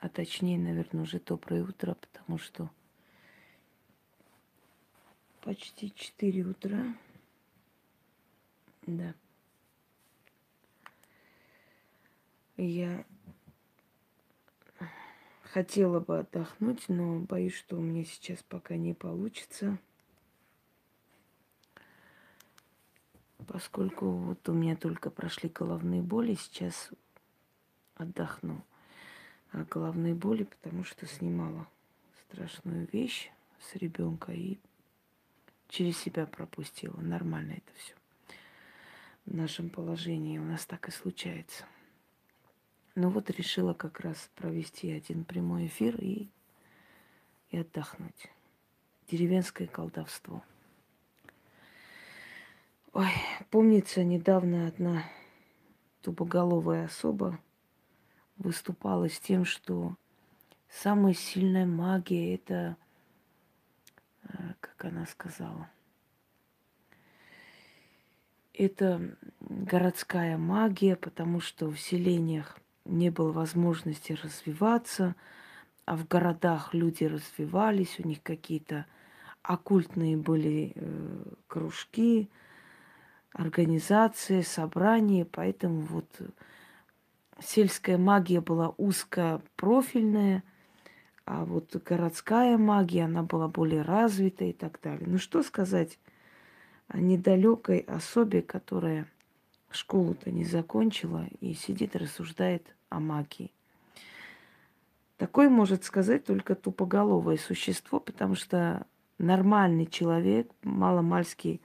а точнее, наверное, уже доброе утро, потому что почти 4 утра. Да. Я хотела бы отдохнуть, но боюсь, что у меня сейчас пока не получится. Поскольку вот у меня только прошли головные боли, сейчас отдохну. Головные боли, потому что снимала страшную вещь с ребенка и через себя пропустила. Нормально это все. В нашем положении у нас так и случается. Ну вот решила как раз провести один прямой эфир и, и отдохнуть. Деревенское колдовство. Ой, помнится, недавно одна тупоголовая особа выступала с тем, что самая сильная магия это, э, как она сказала, это городская магия, потому что в селениях не было возможности развиваться, а в городах люди развивались, у них какие-то оккультные были э, кружки, организации, собрания, поэтому вот сельская магия была узкопрофильная, а вот городская магия, она была более развита и так далее. Ну что сказать о недалекой особе, которая школу-то не закончила и сидит, рассуждает о магии. Такое может сказать только тупоголовое существо, потому что нормальный человек, маломальский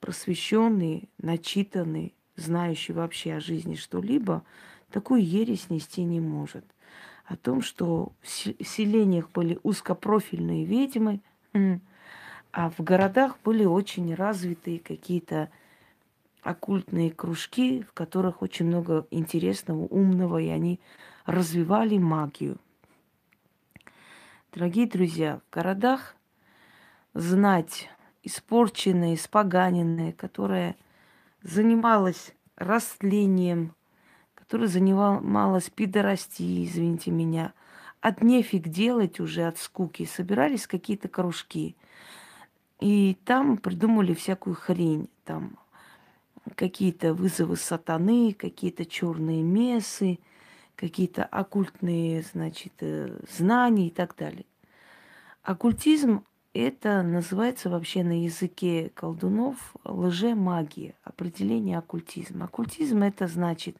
просвещенный, начитанный, знающий вообще о жизни что-либо, такую ересь нести не может. О том, что в селениях были узкопрофильные ведьмы, а в городах были очень развитые какие-то оккультные кружки, в которых очень много интересного, умного, и они развивали магию. Дорогие друзья, в городах знать испорченная, испоганенная, которая занималась растлением, которая занималась пидорастией, извините меня, от нефиг делать уже, от скуки, собирались какие-то кружки. И там придумали всякую хрень, там какие-то вызовы сатаны, какие-то черные мессы, какие-то оккультные, значит, э, знания и так далее. Оккультизм это называется вообще на языке колдунов лже-магия, определение оккультизма. Оккультизм это значит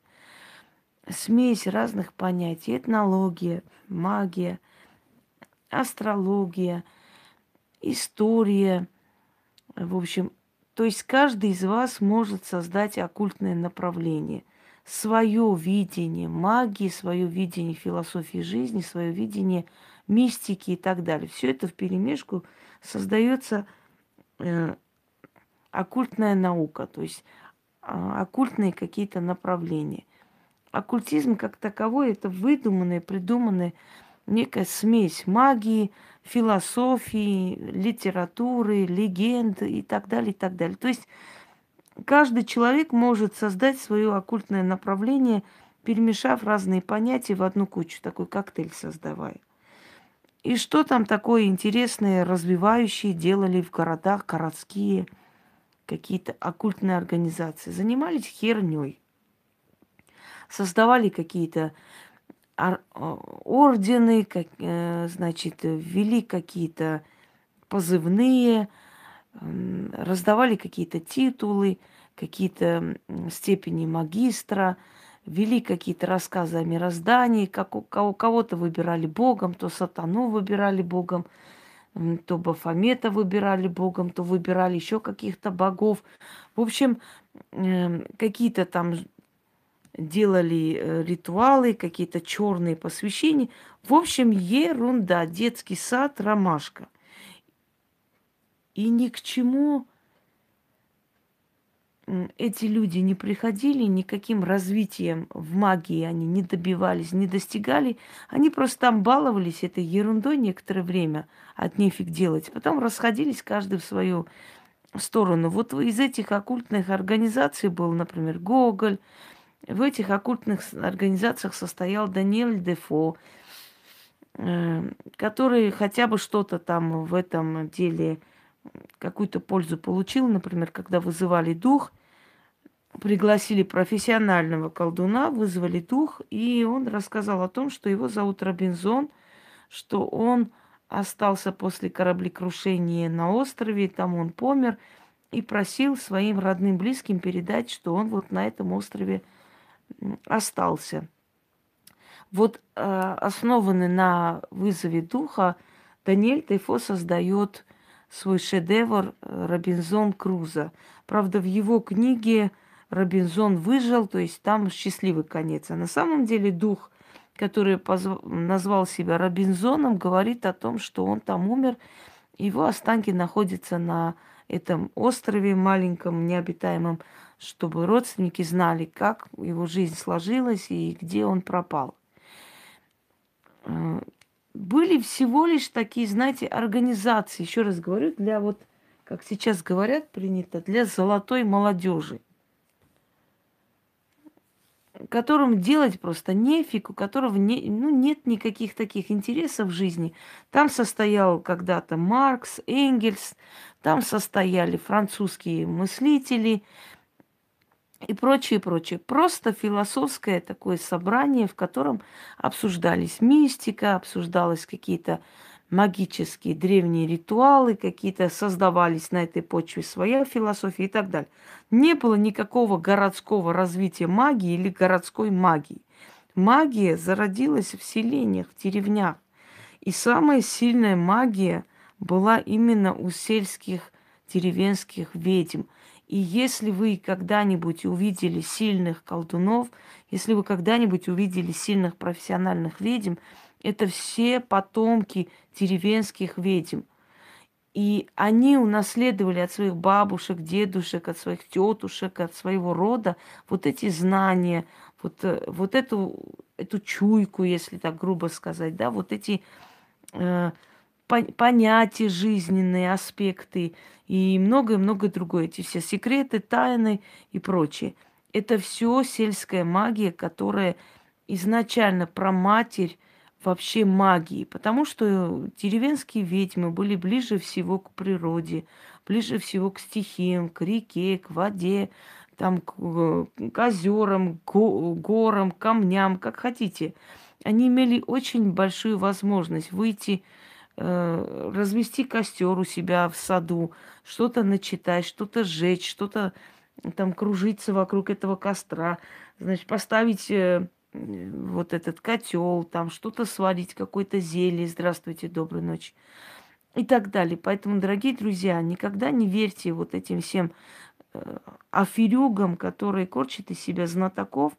смесь разных понятий, этнология, магия, астрология, история, в общем, то есть каждый из вас может создать оккультное направление, свое видение магии, свое видение философии жизни, свое видение мистики и так далее. Все это в перемешку создается э, оккультная наука, то есть э, оккультные какие-то направления. Оккультизм как таковой это выдуманная, придуманная некая смесь магии, философии, литературы, легенд и так далее, и так далее. То есть каждый человек может создать свое оккультное направление, перемешав разные понятия в одну кучу, такой коктейль создавая. И что там такое интересное, развивающее делали в городах, городские какие-то оккультные организации? Занимались херней. Создавали какие-то ордены, как, э, значит, ввели какие-то позывные, раздавали какие-то титулы, какие-то степени магистра, вели какие-то рассказы о мироздании, как у кого-то выбирали Богом, то сатану выбирали Богом, то Бафомета выбирали Богом, то выбирали еще каких-то богов. В общем, эм, какие-то там делали э, ритуалы, какие-то черные посвящения. В общем, ерунда, детский сад, ромашка. И ни к чему эти люди не приходили, никаким развитием в магии они не добивались, не достигали. Они просто там баловались этой ерундой некоторое время, от нефиг делать. Потом расходились каждый в свою сторону. Вот из этих оккультных организаций был, например, Гоголь, в этих оккультных организациях состоял Даниэль Дефо, э, который хотя бы что-то там в этом деле какую-то пользу получил, например, когда вызывали дух, пригласили профессионального колдуна, вызвали дух, и он рассказал о том, что его зовут Робинзон, что он остался после кораблекрушения на острове, там он помер, и просил своим родным близким передать, что он вот на этом острове остался. Вот э, основанный на вызове духа, Даниэль Тейфо создает свой шедевр э, Робинзон Круза. Правда, в его книге Робинзон выжил, то есть там счастливый конец. А на самом деле дух, который позв... назвал себя Робинзоном, говорит о том, что он там умер. Его останки находятся на этом острове маленьком, необитаемом, чтобы родственники знали, как его жизнь сложилась и где он пропал. Э, были всего лишь такие, знаете, организации, еще раз говорю, для вот, как сейчас говорят, принято, для золотой молодежи которым делать просто нефиг, у которого не, ну, нет никаких таких интересов в жизни. Там состоял когда-то Маркс, Энгельс, там состояли французские мыслители и прочее, прочее. Просто философское такое собрание, в котором обсуждались мистика, обсуждались какие-то магические древние ритуалы, какие-то создавались на этой почве своя философия и так далее. Не было никакого городского развития магии или городской магии. Магия зародилась в селениях, в деревнях. И самая сильная магия была именно у сельских деревенских ведьм. И если вы когда-нибудь увидели сильных колдунов, если вы когда-нибудь увидели сильных профессиональных ведьм, это все потомки деревенских ведьм. И они унаследовали от своих бабушек, дедушек, от своих тетушек, от своего рода вот эти знания, вот, э, вот эту, эту чуйку, если так грубо сказать, да, вот эти э, понятия жизненные, аспекты и многое-многое другое. Эти все секреты, тайны и прочее. Это все сельская магия, которая изначально про матерь вообще магии, потому что деревенские ведьмы были ближе всего к природе, ближе всего к стихиям, к реке, к воде, там, к, к озерам, к горам, камням, как хотите. Они имели очень большую возможность выйти, развести костер у себя в саду, что-то начитать, что-то сжечь, что-то там кружиться вокруг этого костра, значит, поставить э, вот этот котел, там что-то сварить, какое-то зелье, здравствуйте, доброй ночи и так далее. Поэтому, дорогие друзья, никогда не верьте вот этим всем э, аферюгам, которые корчат из себя знатоков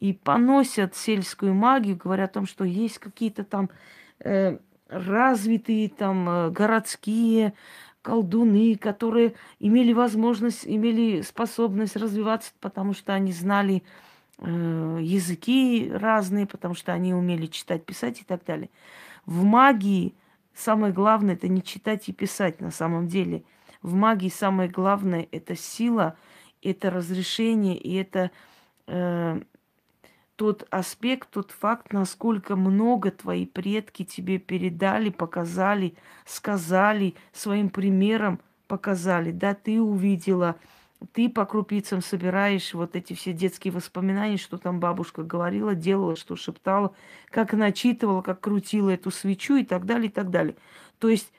и поносят сельскую магию, говоря о том, что есть какие-то там э, развитые там э, городские колдуны, которые имели возможность, имели способность развиваться, потому что они знали Э, языки разные, потому что они умели читать, писать и так далее. В магии самое главное это не читать и писать на самом деле. В магии самое главное это сила, это разрешение и это э, тот аспект, тот факт, насколько много твои предки тебе передали, показали, сказали, своим примером показали. Да, ты увидела, ты по крупицам собираешь вот эти все детские воспоминания, что там бабушка говорила, делала, что шептала, как начитывала, как крутила эту свечу и так далее, и так далее. То есть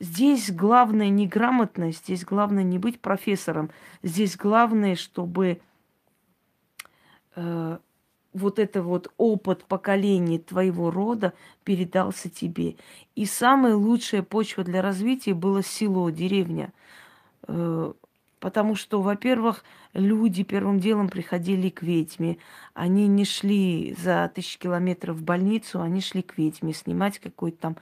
здесь главное не грамотность, здесь главное не быть профессором, здесь главное, чтобы э, вот это вот опыт поколений твоего рода передался тебе. И самая лучшая почва для развития было село, деревня. Э, Потому что, во-первых, люди первым делом приходили к ведьме. Они не шли за тысячи километров в больницу, они шли к ведьме снимать какой-то там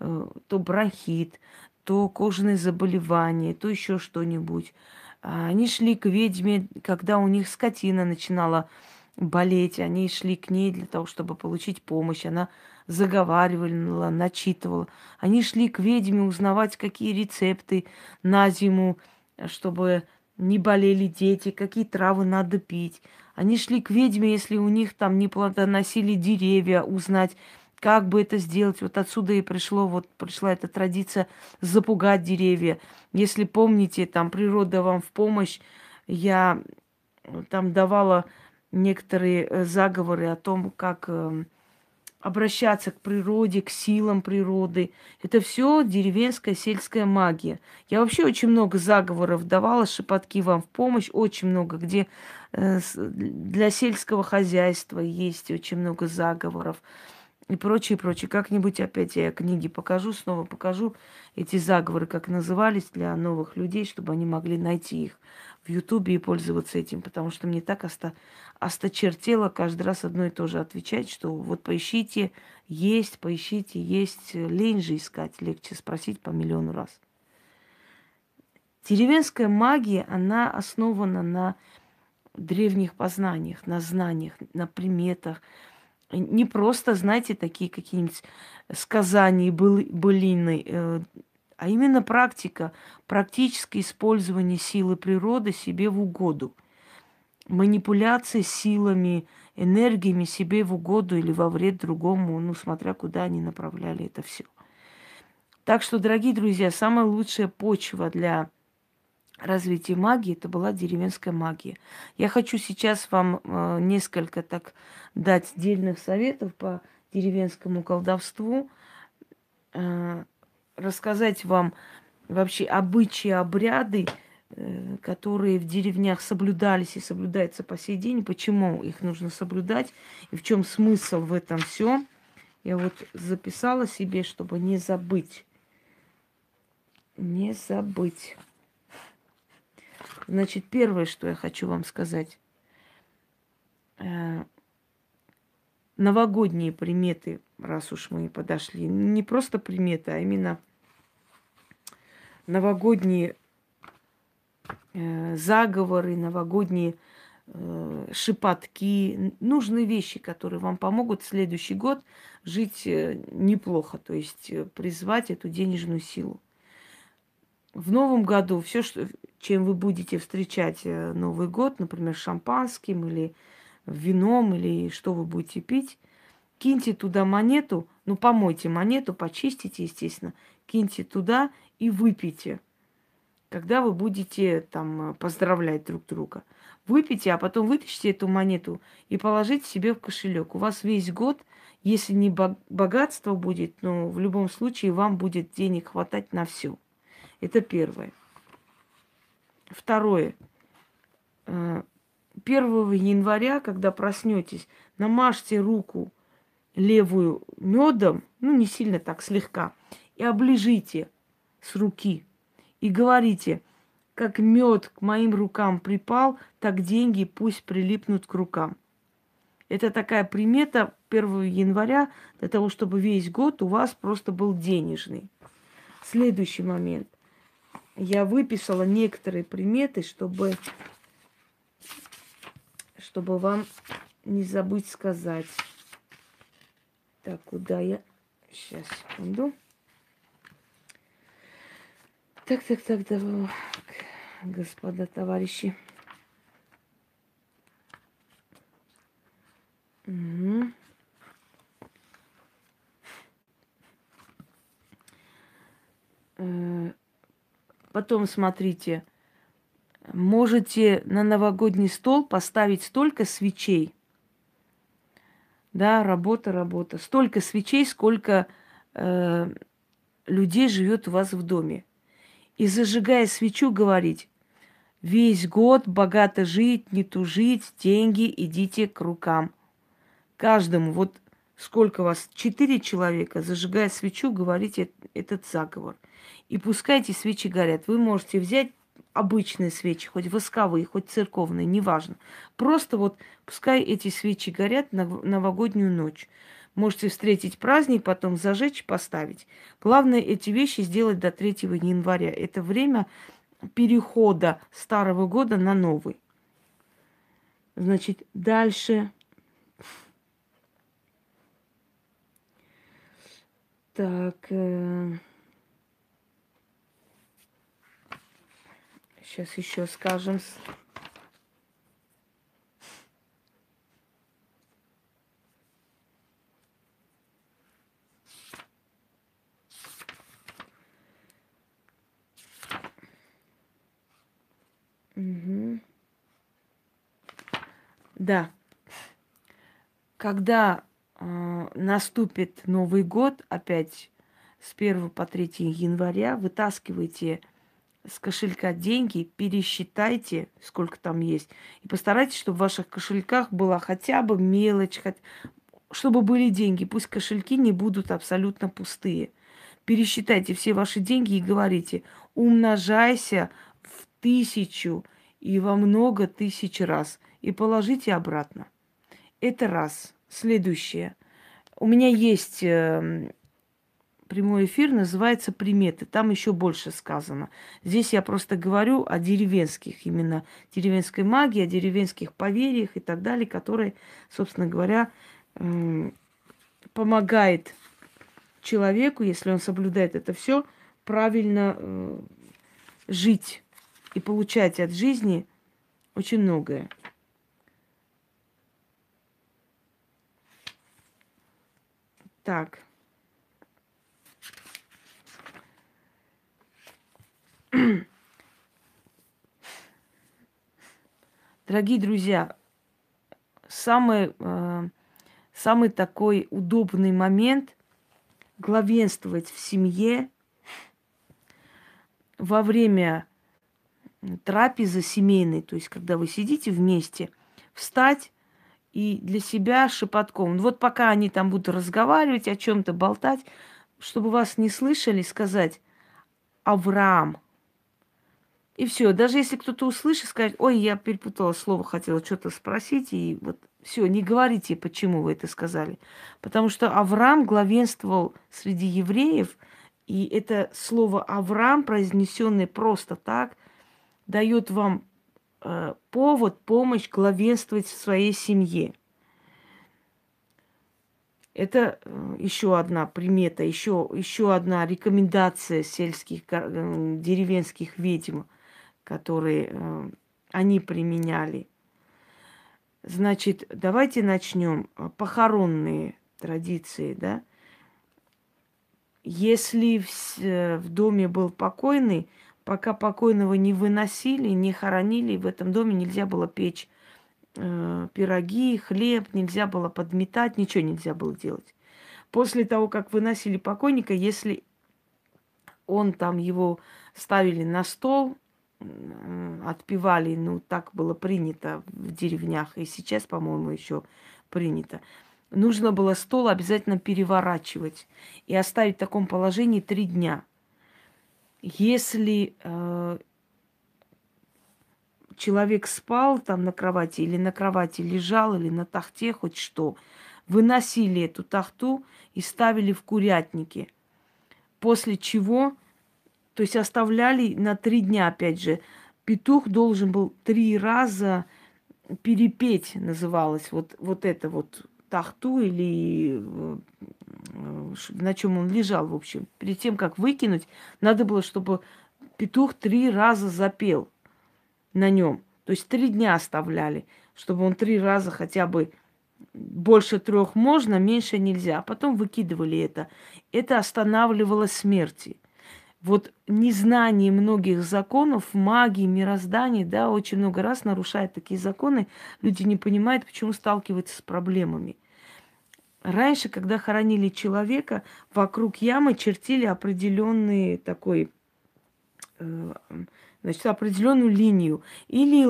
э, то бронхит, то кожные заболевания, то еще что-нибудь. А они шли к ведьме, когда у них скотина начинала болеть. Они шли к ней для того, чтобы получить помощь. Она заговаривала, начитывала. Они шли к ведьме узнавать, какие рецепты на зиму чтобы не болели дети, какие травы надо пить. Они шли к ведьме, если у них там не плодоносили деревья, узнать, как бы это сделать. Вот отсюда и пришло, вот пришла эта традиция запугать деревья. Если помните, там природа вам в помощь, я там давала некоторые э, заговоры о том, как эм, обращаться к природе, к силам природы. Это все деревенская сельская магия. Я вообще очень много заговоров давала, шепотки вам в помощь, очень много, где э, для сельского хозяйства есть очень много заговоров и прочее, прочее. Как-нибудь опять я книги покажу, снова покажу эти заговоры, как назывались для новых людей, чтобы они могли найти их в Ютубе и пользоваться этим, потому что мне так оста осточертело каждый раз одно и то же отвечать, что вот поищите, есть, поищите, есть. Лень же искать, легче спросить по миллиону раз. Деревенская магия, она основана на древних познаниях, на знаниях, на приметах. Не просто, знаете, такие какие-нибудь сказания, былины, э, а именно практика, практическое использование силы природы себе в угоду. Манипуляции силами, энергиями себе в угоду или во вред другому, ну, смотря куда они направляли это все. Так что, дорогие друзья, самая лучшая почва для развития магии это была деревенская магия. Я хочу сейчас вам э, несколько так дать дельных советов по деревенскому колдовству. Э, рассказать вам вообще обычаи, обряды, э, которые в деревнях соблюдались и соблюдаются по сей день, почему их нужно соблюдать и в чем смысл в этом все. Я вот записала себе, чтобы не забыть. Не забыть. Значит, первое, что я хочу вам сказать. Э, новогодние приметы, раз уж мы подошли. Не просто приметы, а именно новогодние э, заговоры, новогодние э, шепотки, нужные вещи, которые вам помогут в следующий год жить э, неплохо, то есть призвать эту денежную силу. В новом году все, что, чем вы будете встречать Новый год, например, шампанским или вином, или что вы будете пить, киньте туда монету, ну, помойте монету, почистите, естественно, киньте туда и выпейте, когда вы будете там поздравлять друг друга. Выпейте, а потом вытащите эту монету и положите себе в кошелек. У вас весь год, если не богатство будет, но в любом случае вам будет денег хватать на все. Это первое. Второе. 1 э, января, когда проснетесь, намажьте руку левую медом, ну не сильно так, слегка, и оближите с руки и говорите, как мед к моим рукам припал, так деньги пусть прилипнут к рукам. Это такая примета 1 января для того, чтобы весь год у вас просто был денежный. Следующий момент. Я выписала некоторые приметы, чтобы, чтобы вам не забыть сказать. Так, куда я? Сейчас, секунду. Так, так, так, давай, господа товарищи. Угу. Потом смотрите, можете на новогодний стол поставить столько свечей. Да, работа, работа. Столько свечей, сколько э, людей живет у вас в доме и, зажигая свечу, говорить, весь год богато жить, не тужить, деньги идите к рукам. Каждому, вот сколько вас, четыре человека, зажигая свечу, говорите этот заговор. И пускай эти свечи горят. Вы можете взять обычные свечи, хоть восковые, хоть церковные, неважно. Просто вот пускай эти свечи горят на новогоднюю ночь. Можете встретить праздник, потом зажечь, поставить. Главное эти вещи сделать до 3 января. Это время перехода старого года на новый. Значит, дальше. Так. Э... Сейчас еще скажем. Угу. Да. Когда э, наступит Новый год, опять с 1 по 3 января, вытаскивайте с кошелька деньги, пересчитайте, сколько там есть, и постарайтесь, чтобы в ваших кошельках была хотя бы мелочь, хоть... чтобы были деньги. Пусть кошельки не будут абсолютно пустые. Пересчитайте все ваши деньги и говорите, умножайся тысячу и во много тысяч раз. И положите обратно. Это раз. Следующее. У меня есть эм, прямой эфир, называется «Приметы». Там еще больше сказано. Здесь я просто говорю о деревенских, именно деревенской магии, о деревенских поверьях и так далее, которые, собственно говоря, помогает человеку, если он соблюдает это все, правильно э, жить и получать от жизни очень многое. Так. Дорогие друзья, самый, э, самый такой удобный момент главенствовать в семье во время трапезы семейной, то есть когда вы сидите вместе, встать и для себя шепотком. Вот пока они там будут разговаривать, о чем-то болтать, чтобы вас не слышали, сказать Авраам – и все. Даже если кто-то услышит, скажет, ой, я перепутала слово, хотела что-то спросить, и вот все, не говорите, почему вы это сказали. Потому что Авраам главенствовал среди евреев, и это слово Авраам, произнесенное просто так, дает вам э, повод, помощь главенствовать в своей семье. Это э, еще одна примета, еще, еще одна рекомендация сельских, э, деревенских ведьм – которые э, они применяли. Значит, давайте начнем. Похоронные традиции, да. Если в, в доме был покойный, пока покойного не выносили, не хоронили, в этом доме нельзя было печь э, пироги, хлеб, нельзя было подметать, ничего нельзя было делать. После того, как выносили покойника, если он там его ставили на стол, отпевали, ну, так было принято в деревнях, и сейчас, по-моему, еще принято. Нужно было стол обязательно переворачивать и оставить в таком положении три дня. Если э, человек спал там на кровати или на кровати лежал, или на тахте, хоть что, выносили эту тахту и ставили в курятнике. После чего то есть оставляли на три дня, опять же. Петух должен был три раза перепеть, называлось. Вот, вот это вот тахту или э, на чем он лежал, в общем. Перед тем, как выкинуть, надо было, чтобы петух три раза запел на нем. То есть три дня оставляли, чтобы он три раза хотя бы больше трех можно, меньше нельзя. А потом выкидывали это. Это останавливало смерти вот незнание многих законов, магии, мироздания, да, очень много раз нарушает такие законы, люди не понимают, почему сталкиваются с проблемами. Раньше, когда хоронили человека, вокруг ямы чертили определенный такой, э, значит, определенную линию. Или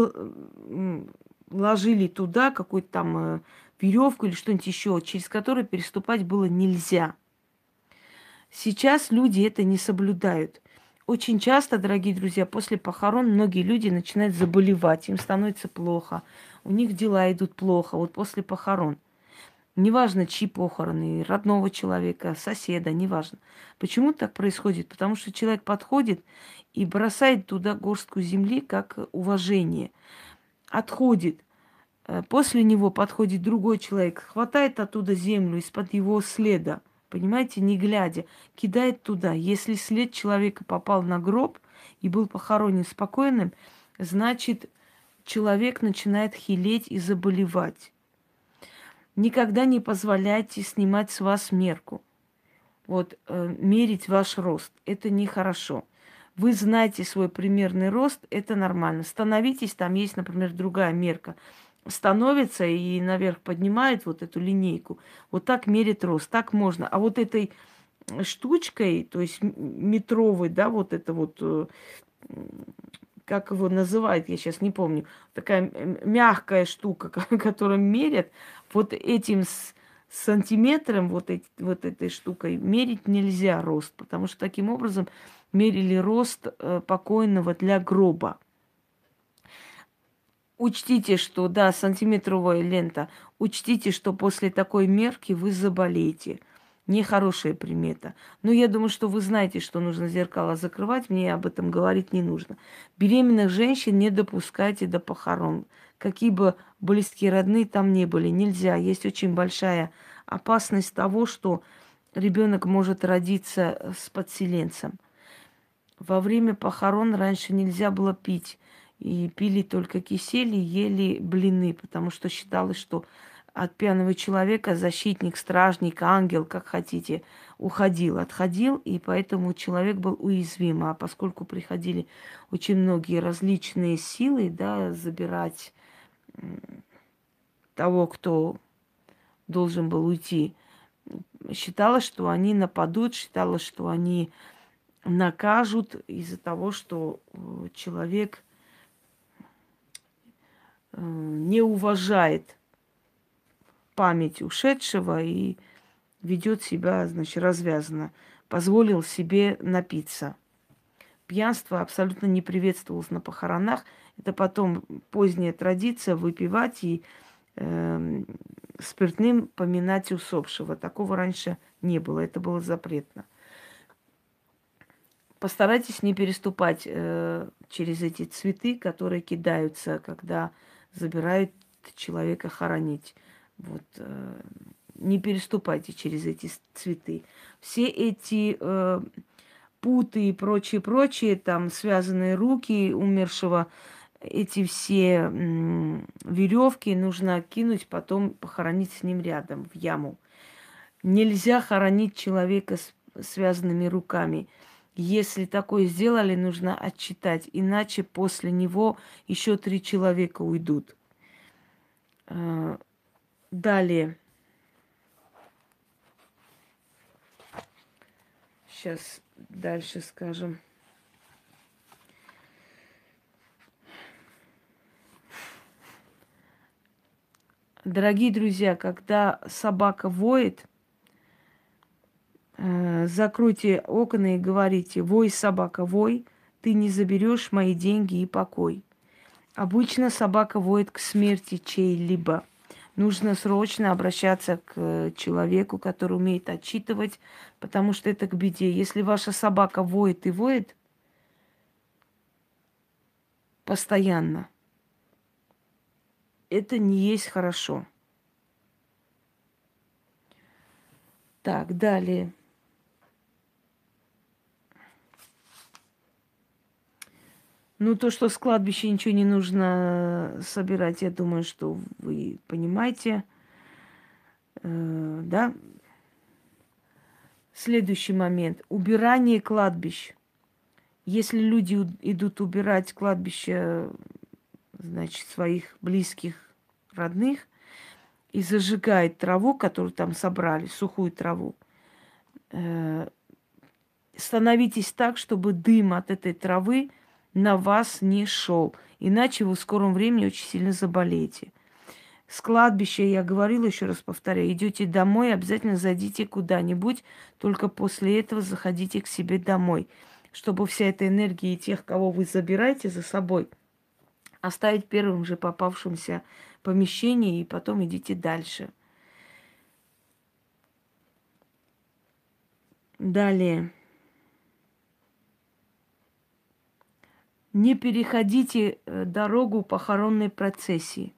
ложили туда какую-то там э, веревку или что-нибудь еще, через которую переступать было нельзя. Сейчас люди это не соблюдают. Очень часто, дорогие друзья, после похорон многие люди начинают заболевать, им становится плохо, у них дела идут плохо, вот после похорон. Неважно, чьи похороны, родного человека, соседа, неважно. Почему так происходит? Потому что человек подходит и бросает туда горстку земли как уважение. Отходит. Э, после него подходит другой человек, хватает оттуда землю из-под его следа понимаете, не глядя, кидает туда. Если след человека попал на гроб и был похоронен спокойным, значит, человек начинает хилеть и заболевать. Никогда не позволяйте снимать с вас мерку. Вот, э, мерить ваш рост. Это нехорошо. Вы знаете свой примерный рост, это нормально. Становитесь, там есть, например, другая мерка. становится и наверх поднимает вот эту линейку, вот так мерит рост, так можно. А вот этой штучкой, то есть метровой, да, вот это вот, э, как его называют, я сейчас не помню, такая мягкая штука, которую мерят, вот этим сантиметром, вот, эти, вот этой штукой мерить нельзя рост, потому что таким образом мерили рост э, покойного для гроба. Учтите, что, да, сантиметровая лента, учтите, что после такой мерки вы заболеете. Нехорошая примета. Но я думаю, что вы знаете, что нужно зеркало закрывать, мне об этом говорить не нужно. Беременных женщин не допускайте до похорон. Какие бы близкие родные там не были, нельзя. Есть очень большая опасность того, что ребенок может родиться с подселенцем. Во время похорон раньше нельзя было пить и пили только кисель и ели блины, потому что считалось, что от пьяного человека защитник, стражник, ангел, как хотите, уходил, отходил, и поэтому человек был уязвим. А поскольку приходили очень многие различные силы, да, забирать того, кто должен был уйти, считалось, что они нападут, считалось, что они накажут из-за того, что э, человек Э, не уважает память ушедшего и ведет себя, значит, развязанно. Позволил себе напиться. Пьянство абсолютно не приветствовалось на похоронах. Это потом поздняя традиция выпивать и э, спиртным поминать усопшего. Такого раньше не было, это было запретно. Постарайтесь не переступать э, через эти цветы, которые кидаются, когда забирают человека хоронить. Вот, э, не переступайте через эти цветы. Все эти э, путы и прочее, прочее, там связанные руки умершего, эти все э, веревки нужно кинуть, потом похоронить с ним рядом в яму. Нельзя хоронить человека с связанными руками. Если такое сделали, нужно отчитать, иначе после него еще три человека уйдут. А, далее. Сейчас дальше скажем. Дорогие друзья, когда собака воет, Э, закройте окна и говорите, вой, собака, вой, ты не заберешь мои деньги и покой. Обычно собака воет к смерти чей-либо. Нужно срочно обращаться к человеку, который умеет отчитывать, потому что это к беде. Если ваша собака воет и воет постоянно, это не есть хорошо. Так, далее. Ну, то, что с кладбища ничего не нужно собирать, я думаю, что вы понимаете. Э, да? Следующий момент. Убирание кладбищ. Если люди идут убирать кладбище, значит, своих близких, родных, и зажигают траву, которую там собрали, сухую траву, э, становитесь так, чтобы дым от этой травы на вас не шел. Иначе вы в скором времени очень сильно заболеете. С кладбища, я говорила, еще раз повторяю, идете домой, обязательно зайдите куда-нибудь, только после этого заходите к себе домой, чтобы вся эта энергия тех, кого вы забираете за собой, оставить первым же попавшемся помещении, и потом идите дальше. Далее. Не переходите э, дорогу похоронной процессии.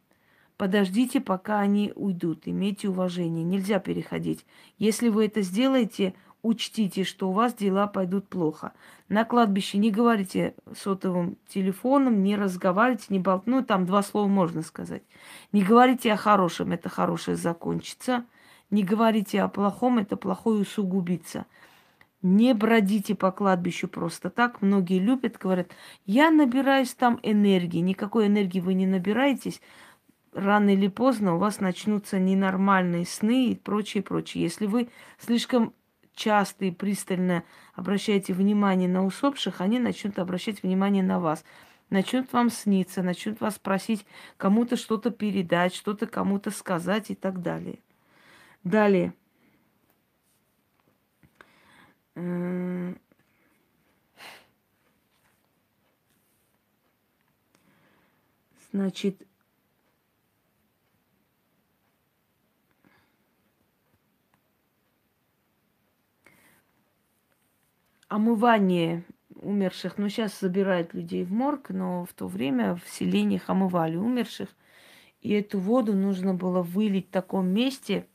Подождите, пока они уйдут. Имейте уважение. Нельзя переходить. Если вы это сделаете, учтите, что у вас дела пойдут плохо. На кладбище не говорите сотовым телефоном, не разговаривайте, не болт... Ну, там два слова можно сказать. Не говорите о хорошем, это хорошее закончится. Не говорите о плохом, это плохое усугубится. Не бродите по кладбищу просто так. Многие любят, говорят, я набираюсь там энергии. Никакой энергии вы не набираетесь. рано или поздно у вас начнутся ненормальные сны и прочее, прочее. Если вы слишком часто и пристально обращаете внимание на усопших, они начнут обращать внимание на вас. Начнут вам сниться, начнут вас просить кому-то что-то передать, что-то кому-то сказать и так далее. Далее. Значит, омывание умерших. Ну, сейчас забирают людей в морг, но в то время в селениях омывали умерших. И эту воду нужно было вылить в таком месте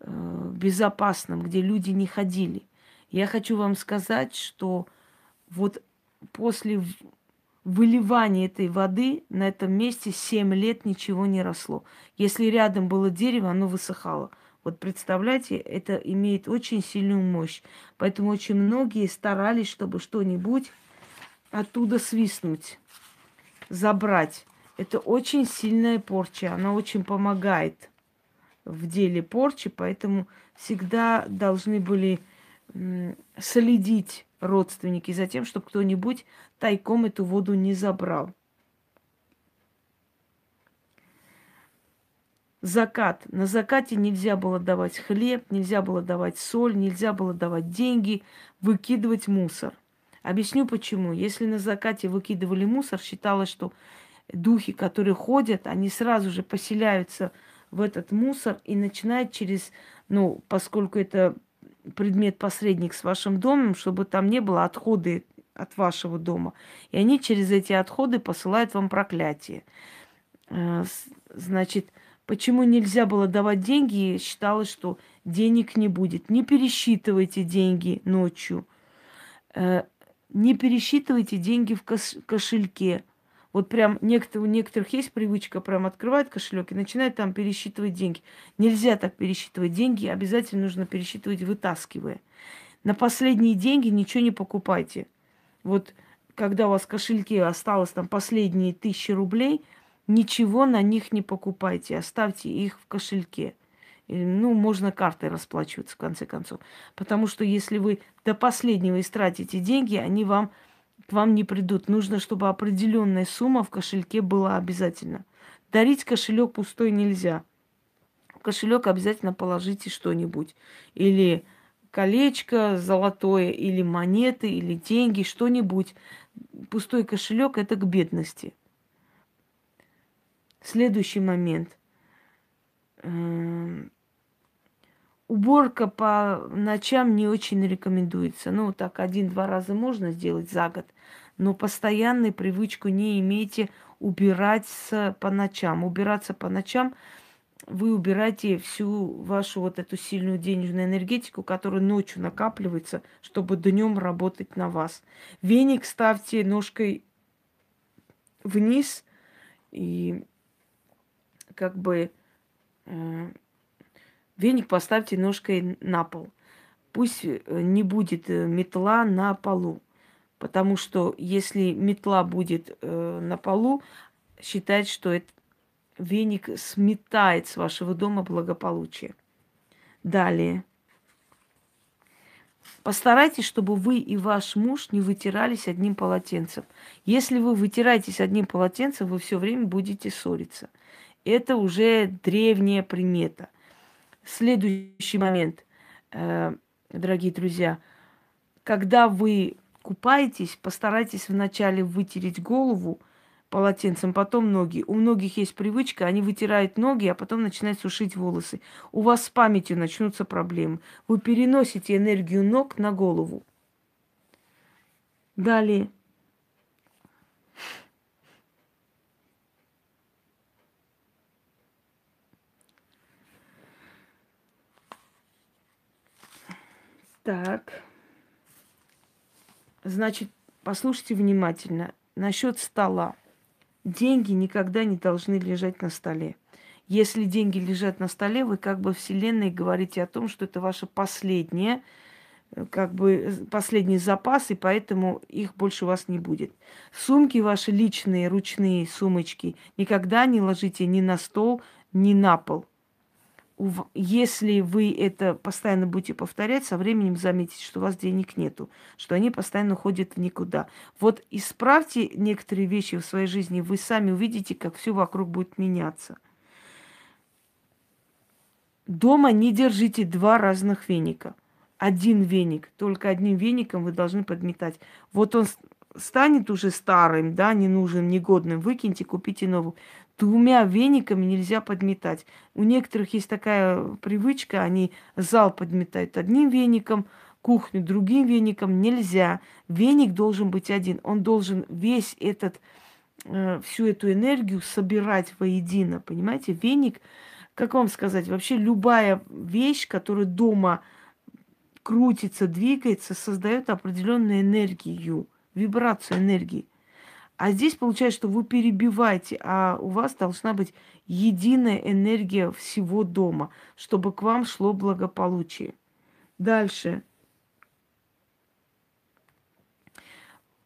э, безопасном, где люди не ходили. Я хочу вам сказать, что вот после выливания этой воды на этом месте 7 лет ничего не росло. Если рядом было дерево, оно высыхало – вот представляете, это имеет очень сильную мощь. Поэтому очень многие старались, чтобы что-нибудь оттуда свистнуть, забрать. Это очень сильная порча, она очень помогает в деле порчи, поэтому всегда должны были следить родственники за тем, чтобы кто-нибудь тайком эту воду не забрал. закат. На закате нельзя было давать хлеб, нельзя было давать соль, нельзя было давать деньги, выкидывать мусор. Объясню почему. Если на закате выкидывали мусор, считалось, что духи, которые ходят, они сразу же поселяются в этот мусор и начинают через, ну, поскольку это предмет-посредник с вашим домом, чтобы там не было отходы от вашего дома. И они через эти отходы посылают вам проклятие. Э, значит, Почему нельзя было давать деньги? Считалось, что денег не будет. Не пересчитывайте деньги ночью. Э, не пересчитывайте деньги в кошельке. Вот прям некоторые, у некоторых есть привычка прям открывать кошелек и начинает там пересчитывать деньги. Нельзя так пересчитывать деньги, обязательно нужно пересчитывать, вытаскивая. На последние деньги ничего не покупайте. Вот когда у вас в кошельке осталось там последние тысячи рублей – Ничего на них не покупайте, оставьте их в кошельке. Ну, можно картой расплачиваться, в конце концов. Потому что если вы до последнего истратите деньги, они вам, к вам не придут. Нужно, чтобы определенная сумма в кошельке была обязательно. Дарить кошелек пустой нельзя. В кошелек обязательно положите что-нибудь. Или колечко золотое, или монеты, или деньги, что-нибудь. Пустой кошелек это к бедности. Следующий момент. Эм, уборка по ночам не очень рекомендуется. Ну, так один-два раза можно сделать за год, но постоянной привычку не имейте убирать по ночам. Убираться по ночам вы убираете всю вашу вот эту сильную денежную энергетику, которая ночью накапливается, чтобы днем работать на вас. Веник ставьте ножкой вниз и как бы э, веник поставьте ножкой на пол. Пусть э, не будет э, метла на полу. Потому что если метла будет э, на полу, считать, что это веник сметает с вашего дома благополучие. Далее. Постарайтесь, чтобы вы и ваш муж не вытирались одним полотенцем. Если вы вытираетесь одним полотенцем, вы все время будете ссориться. Это уже древняя примета. Следующий момент, э, дорогие друзья, когда вы купаетесь, постарайтесь вначале вытереть голову полотенцем, потом ноги. У многих есть привычка, они вытирают ноги, а потом начинают сушить волосы. У вас с памятью начнутся проблемы. Вы переносите энергию ног на голову. Далее. Так. Значит, послушайте внимательно. Насчет стола. Деньги никогда не должны лежать на столе. Если деньги лежат на столе, вы как бы Вселенной говорите о том, что это ваша последняя э, как бы последний запас, и поэтому их больше у вас не будет. Сумки ваши личные, ручные сумочки никогда не ложите ни на стол, ни на пол если вы это постоянно будете повторять, со временем заметите, что у вас денег нету, что они постоянно ходят в никуда. Вот исправьте некоторые вещи в своей жизни, вы сами увидите, как все вокруг будет меняться. Дома не держите два разных веника. Один веник, только одним веником вы должны подметать. Вот он станет уже старым, да, ненужным, негодным, выкиньте, купите новый двумя вениками нельзя подметать. У некоторых есть такая привычка, они зал подметают одним веником, кухню другим веником. Нельзя. Веник должен быть один. Он должен весь этот, э, всю эту энергию собирать воедино. Понимаете? Веник, как вам сказать, вообще любая вещь, которая дома крутится, двигается, создает определенную энергию, вибрацию энергии. А здесь получается, что вы перебиваете, а у вас должна быть единая энергия всего дома, чтобы к вам шло благополучие. Дальше.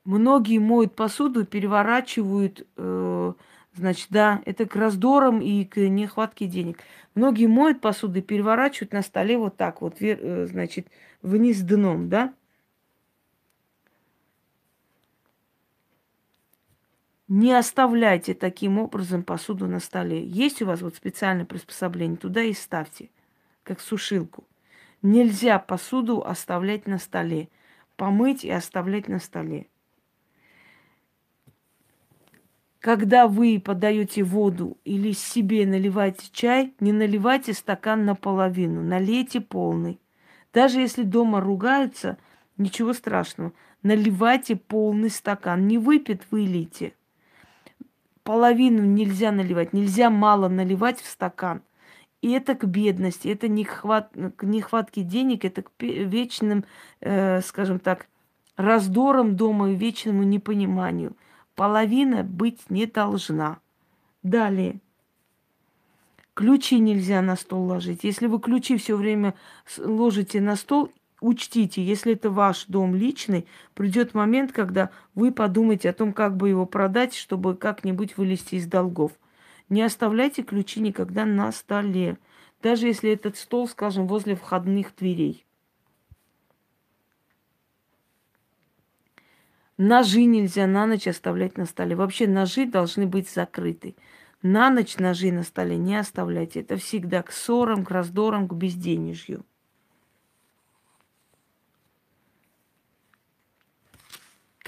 Многие моют посуду, переворачивают, э, значит, да, это к раздорам и к нехватке денег. Многие моют посуду переворачивают на столе вот так вот, э, значит, вниз дном, да. Не оставляйте таким образом посуду на столе. Есть у вас вот специальное приспособление, туда и ставьте, как сушилку. Нельзя посуду оставлять на столе. Помыть и оставлять на столе. Когда вы подаете воду или себе наливаете чай, не наливайте стакан наполовину, налейте полный. Даже если дома ругаются, ничего страшного. Наливайте полный стакан. Не выпит, вылейте половину нельзя наливать, нельзя мало наливать в стакан. И это к бедности, это не хват, к нехватке денег, это к вечным, э, скажем так, раздорам дома и вечному непониманию. Половина быть не должна. Далее. Ключи нельзя на стол ложить. Если вы ключи все время ложите на стол, учтите, если это ваш дом личный, придет момент, когда вы подумаете о том, как бы его продать, чтобы как-нибудь вылезти из долгов. Не оставляйте ключи никогда на столе, даже если этот стол, скажем, возле входных дверей. Ножи нельзя на ночь оставлять на столе. Вообще ножи должны быть закрыты. На ночь ножи на столе не оставляйте. Это всегда к ссорам, к раздорам, к безденежью.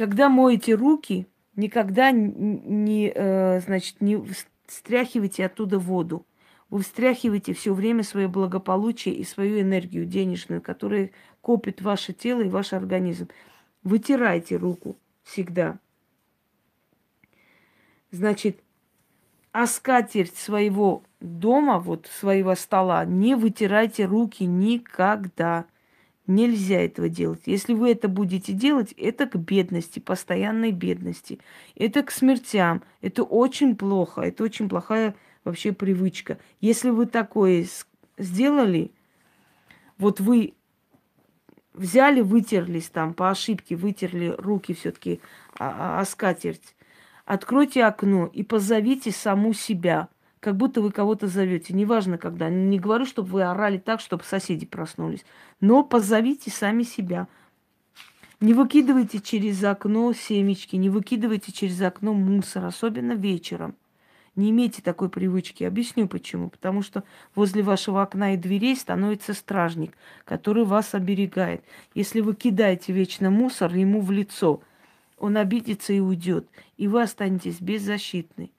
Когда моете руки, никогда не, э, значит, не встряхивайте оттуда воду. Вы встряхиваете все время свое благополучие и свою энергию денежную, которая копит ваше тело и ваш организм. Вытирайте руку всегда. Значит, а скатерть своего дома, вот своего стола, не вытирайте руки никогда. Нельзя этого делать. Если вы это будете делать, это к бедности, постоянной бедности. Это к смертям. Это очень плохо. Это очень плохая вообще привычка. Если вы такое сделали, вот вы взяли, вытерлись там по ошибке, вытерли руки все-таки о, о скатерть, откройте окно и позовите саму себя – как будто вы кого-то зовете. Неважно, когда. Не говорю, чтобы вы орали так, чтобы соседи проснулись. Но позовите сами себя. Не выкидывайте через окно семечки, не выкидывайте через окно мусор, особенно вечером. Не имейте такой привычки. Объясню почему. Потому что возле вашего окна и дверей становится стражник, который вас оберегает. Если вы кидаете вечно мусор ему в лицо, он обидится и уйдет, и вы останетесь беззащитны.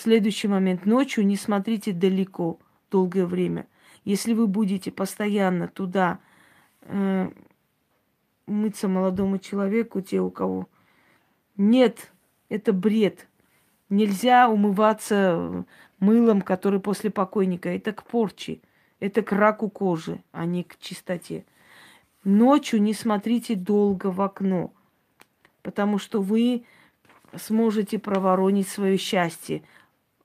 Следующий момент. Ночью не смотрите далеко долгое время. Если вы будете постоянно туда э, мыться молодому человеку, те, у кого нет, это бред. Нельзя умываться мылом, который после покойника. Это к порче, это к раку кожи, а не к чистоте. Ночью не смотрите долго в окно, потому что вы сможете проворонить свое счастье.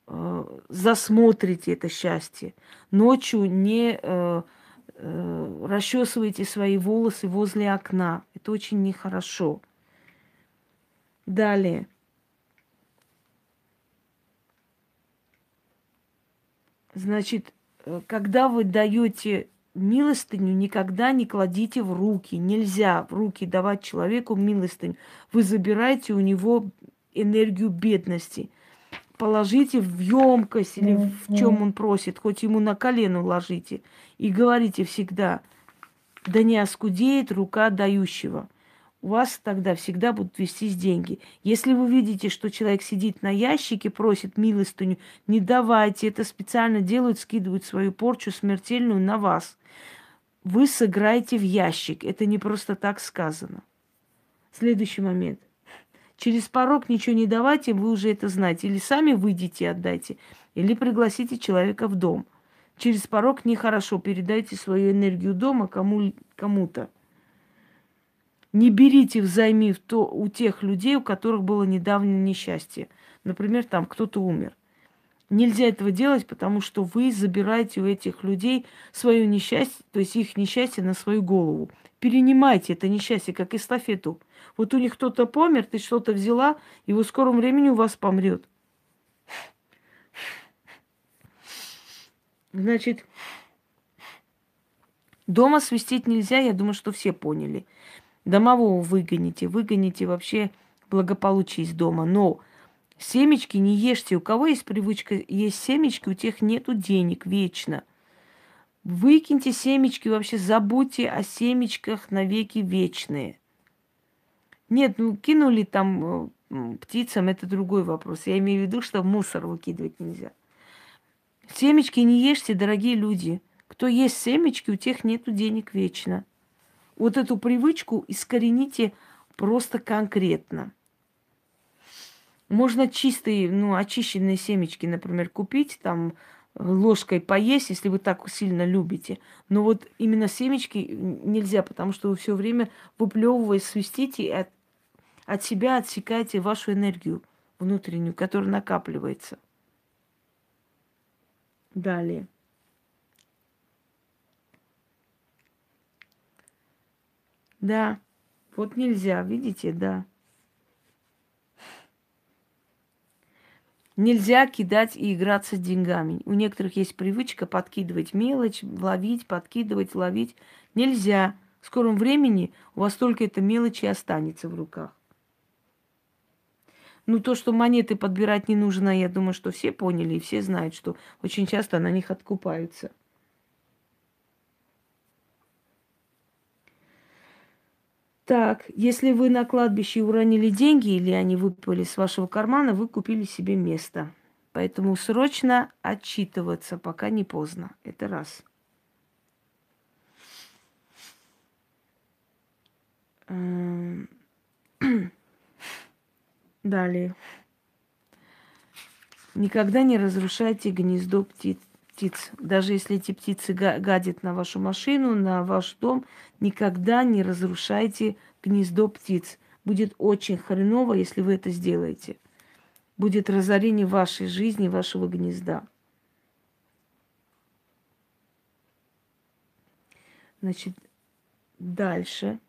Э, засмотрите это счастье. Ночью не э, э, расчесываете свои волосы возле окна. Это очень нехорошо. Далее. Значит, когда вы даете милостыню, никогда не кладите в руки. Нельзя в руки давать человеку милостыню. Вы забираете у него энергию бедности. Положите в емкость или в чем он просит, хоть ему на колено ложите. И говорите всегда, да не оскудеет рука дающего у вас тогда всегда будут вестись деньги. Если вы видите, что человек сидит на ящике, просит милостыню, не давайте. Это специально делают, скидывают свою порчу смертельную на вас. Вы сыграете в ящик. Это не просто так сказано. Следующий момент. Через порог ничего не давайте, вы уже это знаете. Или сами выйдите и отдайте, или пригласите человека в дом. Через порог нехорошо. Передайте свою энергию дома кому- кому-то. Не берите взаймы в то, у тех людей, у которых было недавнее несчастье. Например, там кто-то умер. Нельзя этого делать, потому что вы забираете у этих людей свое несчастье, то есть их несчастье на свою голову. Перенимайте это несчастье, как эстафету. Вот у них кто-то помер, ты что-то взяла, и в скором времени у вас помрет. Значит, дома свистеть нельзя, я думаю, что все поняли. Домового выгоните, выгоните вообще благополучие из дома. Но семечки не ешьте. У кого есть привычка есть семечки, у тех нету денег вечно. Выкиньте семечки, вообще забудьте о семечках навеки вечные. Нет, ну кинули там э, птицам, это другой вопрос. Я имею в виду, что мусор выкидывать нельзя. Семечки не ешьте, дорогие люди. Кто ест семечки, у тех нету денег вечно. Вот эту привычку искорените просто конкретно. Можно чистые, ну, очищенные семечки, например, купить, там, ложкой поесть, если вы так сильно любите. Но вот именно семечки нельзя, потому что вы все время выплевывая, свистите и от, от себя отсекаете вашу энергию внутреннюю, которая накапливается. Далее. Да, вот нельзя, видите, да. Нельзя кидать и играться с деньгами. У некоторых есть привычка подкидывать мелочь, ловить, подкидывать, ловить. Нельзя. В скором времени у вас только эта мелочь и останется в руках. Ну, то, что монеты подбирать не нужно, я думаю, что все поняли и все знают, что очень часто на них откупаются. Так, если вы на кладбище уронили деньги или они выпали с вашего кармана, вы купили себе место. Поэтому срочно отчитываться, пока не поздно. Это раз. Далее. Никогда не разрушайте гнездо птиц птиц. Даже если эти птицы гадят на вашу машину, на ваш дом, никогда не разрушайте гнездо птиц. Будет очень хреново, если вы это сделаете. Будет разорение вашей жизни, вашего гнезда. Значит, дальше.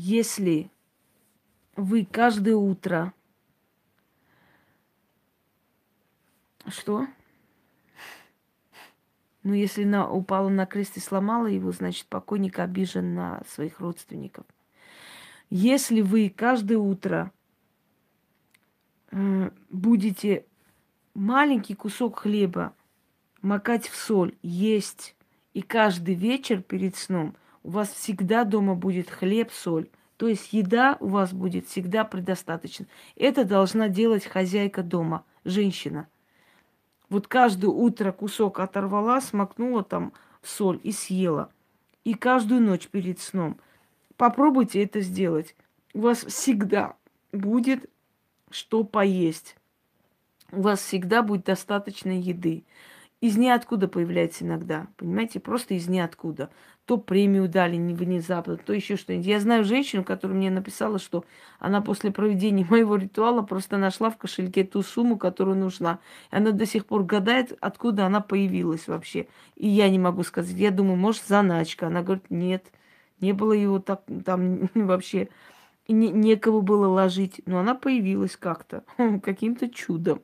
Если вы каждое утро... Что? Ну, если на, упала на крест и сломала его, значит, покойник обижен на своих родственников. Если вы каждое утро э, будете маленький кусок хлеба макать в соль, есть, и каждый вечер перед сном у вас всегда дома будет хлеб, соль. То есть еда у вас будет всегда предостаточно. Это должна делать хозяйка дома, женщина. Вот каждое утро кусок оторвала, смакнула там соль и съела. И каждую ночь перед сном. Попробуйте это сделать. У вас всегда будет что поесть. У вас всегда будет достаточно еды. Из ниоткуда появляется иногда, понимаете, просто из ниоткуда. То премию дали внезапно, то еще что-нибудь. Я знаю женщину, которая мне написала, что она после проведения моего ритуала просто нашла в кошельке ту сумму, которую нужна. И она до сих пор гадает, откуда она появилась вообще. И я не могу сказать. Я думаю, может, заначка. Она говорит, нет, не было его так, там вообще, не, некого было ложить. Но она появилась как-то, каким-то чудом.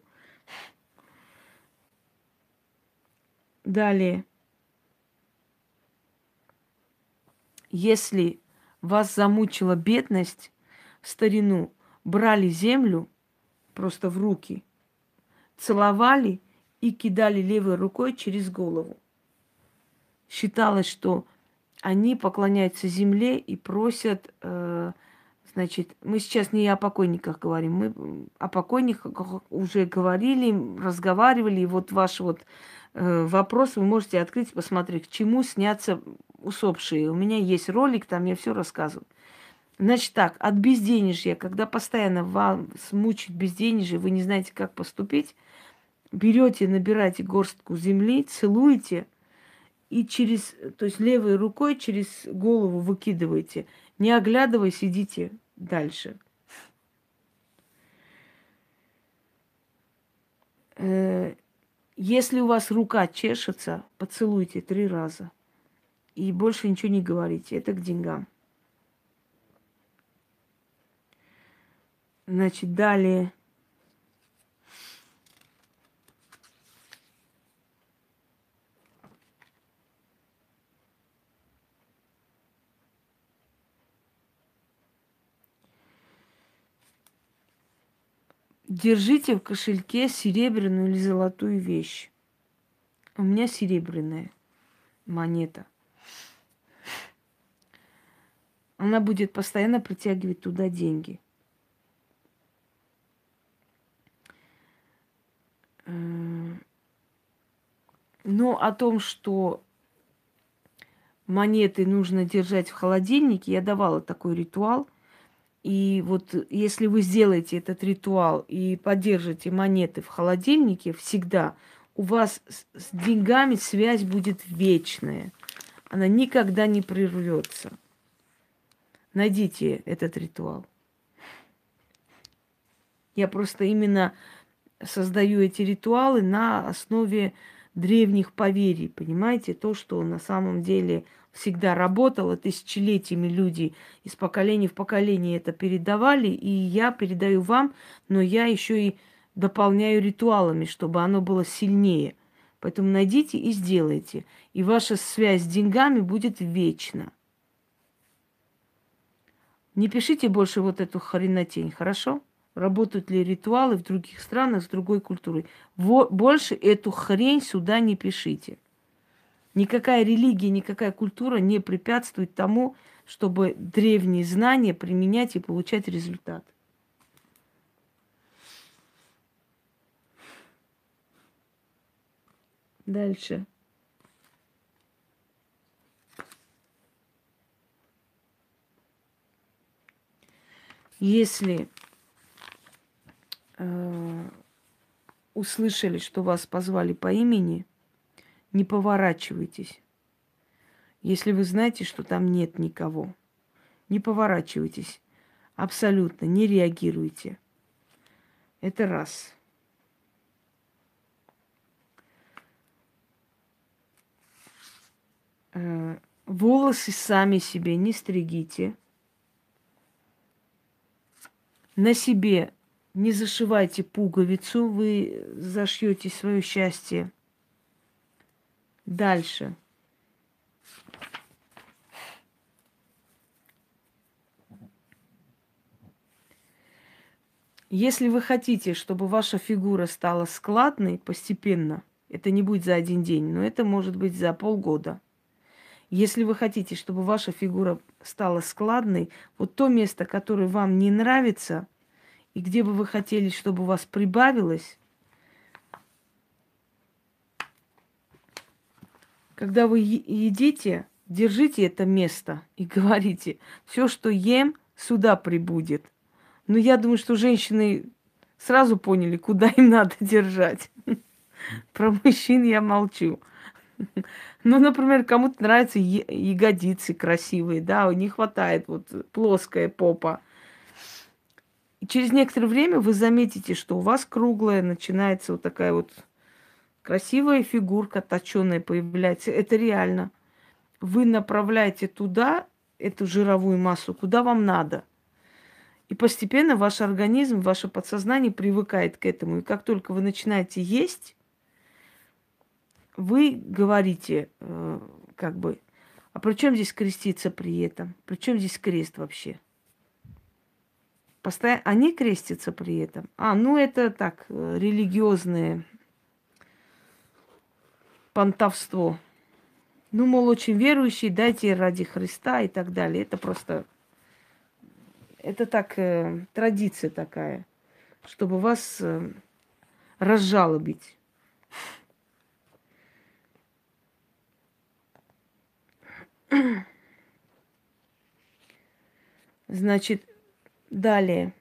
Далее. Если вас замучила бедность в старину, брали землю просто в руки, целовали и кидали левой рукой через голову. Считалось, что они поклоняются земле и просят, э, значит, мы сейчас не о покойниках говорим, мы о покойниках уже говорили, разговаривали, и вот ваш вот вопрос вы можете открыть, посмотреть, к чему снятся усопшие. У меня есть ролик, там я все рассказываю. Значит так, от безденежья, когда постоянно вам смучит безденежье, вы не знаете, как поступить, берете, набираете горстку земли, целуете и через, то есть левой рукой через голову выкидываете. Не оглядываясь, идите дальше. Э, если у вас рука чешется, поцелуйте три раза. И больше ничего не говорите. Это к деньгам. Значит, далее. Держите в кошельке серебряную или золотую вещь. У меня серебряная монета. Она будет постоянно притягивать туда деньги. Э, но о том, что монеты нужно держать в холодильнике, я давала такой ритуал – и вот если вы сделаете этот ритуал и поддержите монеты в холодильнике всегда, у вас с деньгами связь будет вечная. Она никогда не прервется. Найдите этот ритуал. Я просто именно создаю эти ритуалы на основе древних поверий, понимаете, то, что на самом деле всегда работало, тысячелетиями люди из поколения в поколение это передавали, и я передаю вам, но я еще и дополняю ритуалами, чтобы оно было сильнее. Поэтому найдите и сделайте, и ваша связь с деньгами будет вечна. Не пишите больше вот эту хренотень, хорошо? Работают ли ритуалы в других странах с другой культурой? Во, больше эту хрень сюда не пишите. Никакая религия, никакая культура не препятствует тому, чтобы древние знания применять и получать результат. Дальше. Если э, услышали, что вас позвали по имени – не поворачивайтесь. Если вы знаете, что там нет никого, не поворачивайтесь. Абсолютно не реагируйте. Это раз. Э, волосы сами себе не стригите. На себе не зашивайте пуговицу, вы зашьете свое счастье. Дальше. Если вы хотите, чтобы ваша фигура стала складной постепенно, это не будет за один день, но это может быть за полгода. Если вы хотите, чтобы ваша фигура стала складной, вот то место, которое вам не нравится, и где бы вы хотели, чтобы у вас прибавилось, Когда вы едите, держите это место и говорите, все, что ем, сюда прибудет. Но я думаю, что женщины сразу поняли, куда им надо держать. Про мужчин я молчу. Ну, например, кому-то нравятся ягодицы красивые, да, не хватает вот плоская попа. И через некоторое время вы заметите, что у вас круглая начинается вот такая вот красивая фигурка точеная появляется. Это реально. Вы направляете туда эту жировую массу, куда вам надо. И постепенно ваш организм, ваше подсознание привыкает к этому. И как только вы начинаете есть, вы говорите, э, как бы, а при чем здесь креститься при этом? При чем здесь крест вообще? Постоянно они крестятся при этом. А, ну это так, э, религиозное понтовство. Ну, мол, очень верующий, дайте ради Христа и так далее. Это просто, это так, э, традиция такая, чтобы вас э, разжалобить. Значит, далее.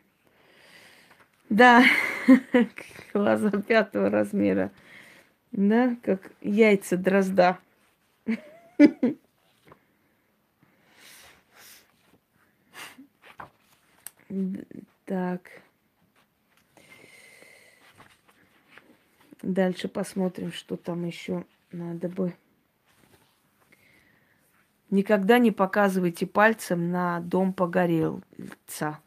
Да, глаза пятого размера. Да, как яйца дрозда. Так. Дальше посмотрим, что там еще надо бы. Никогда не показывайте пальцем на дом погорелца.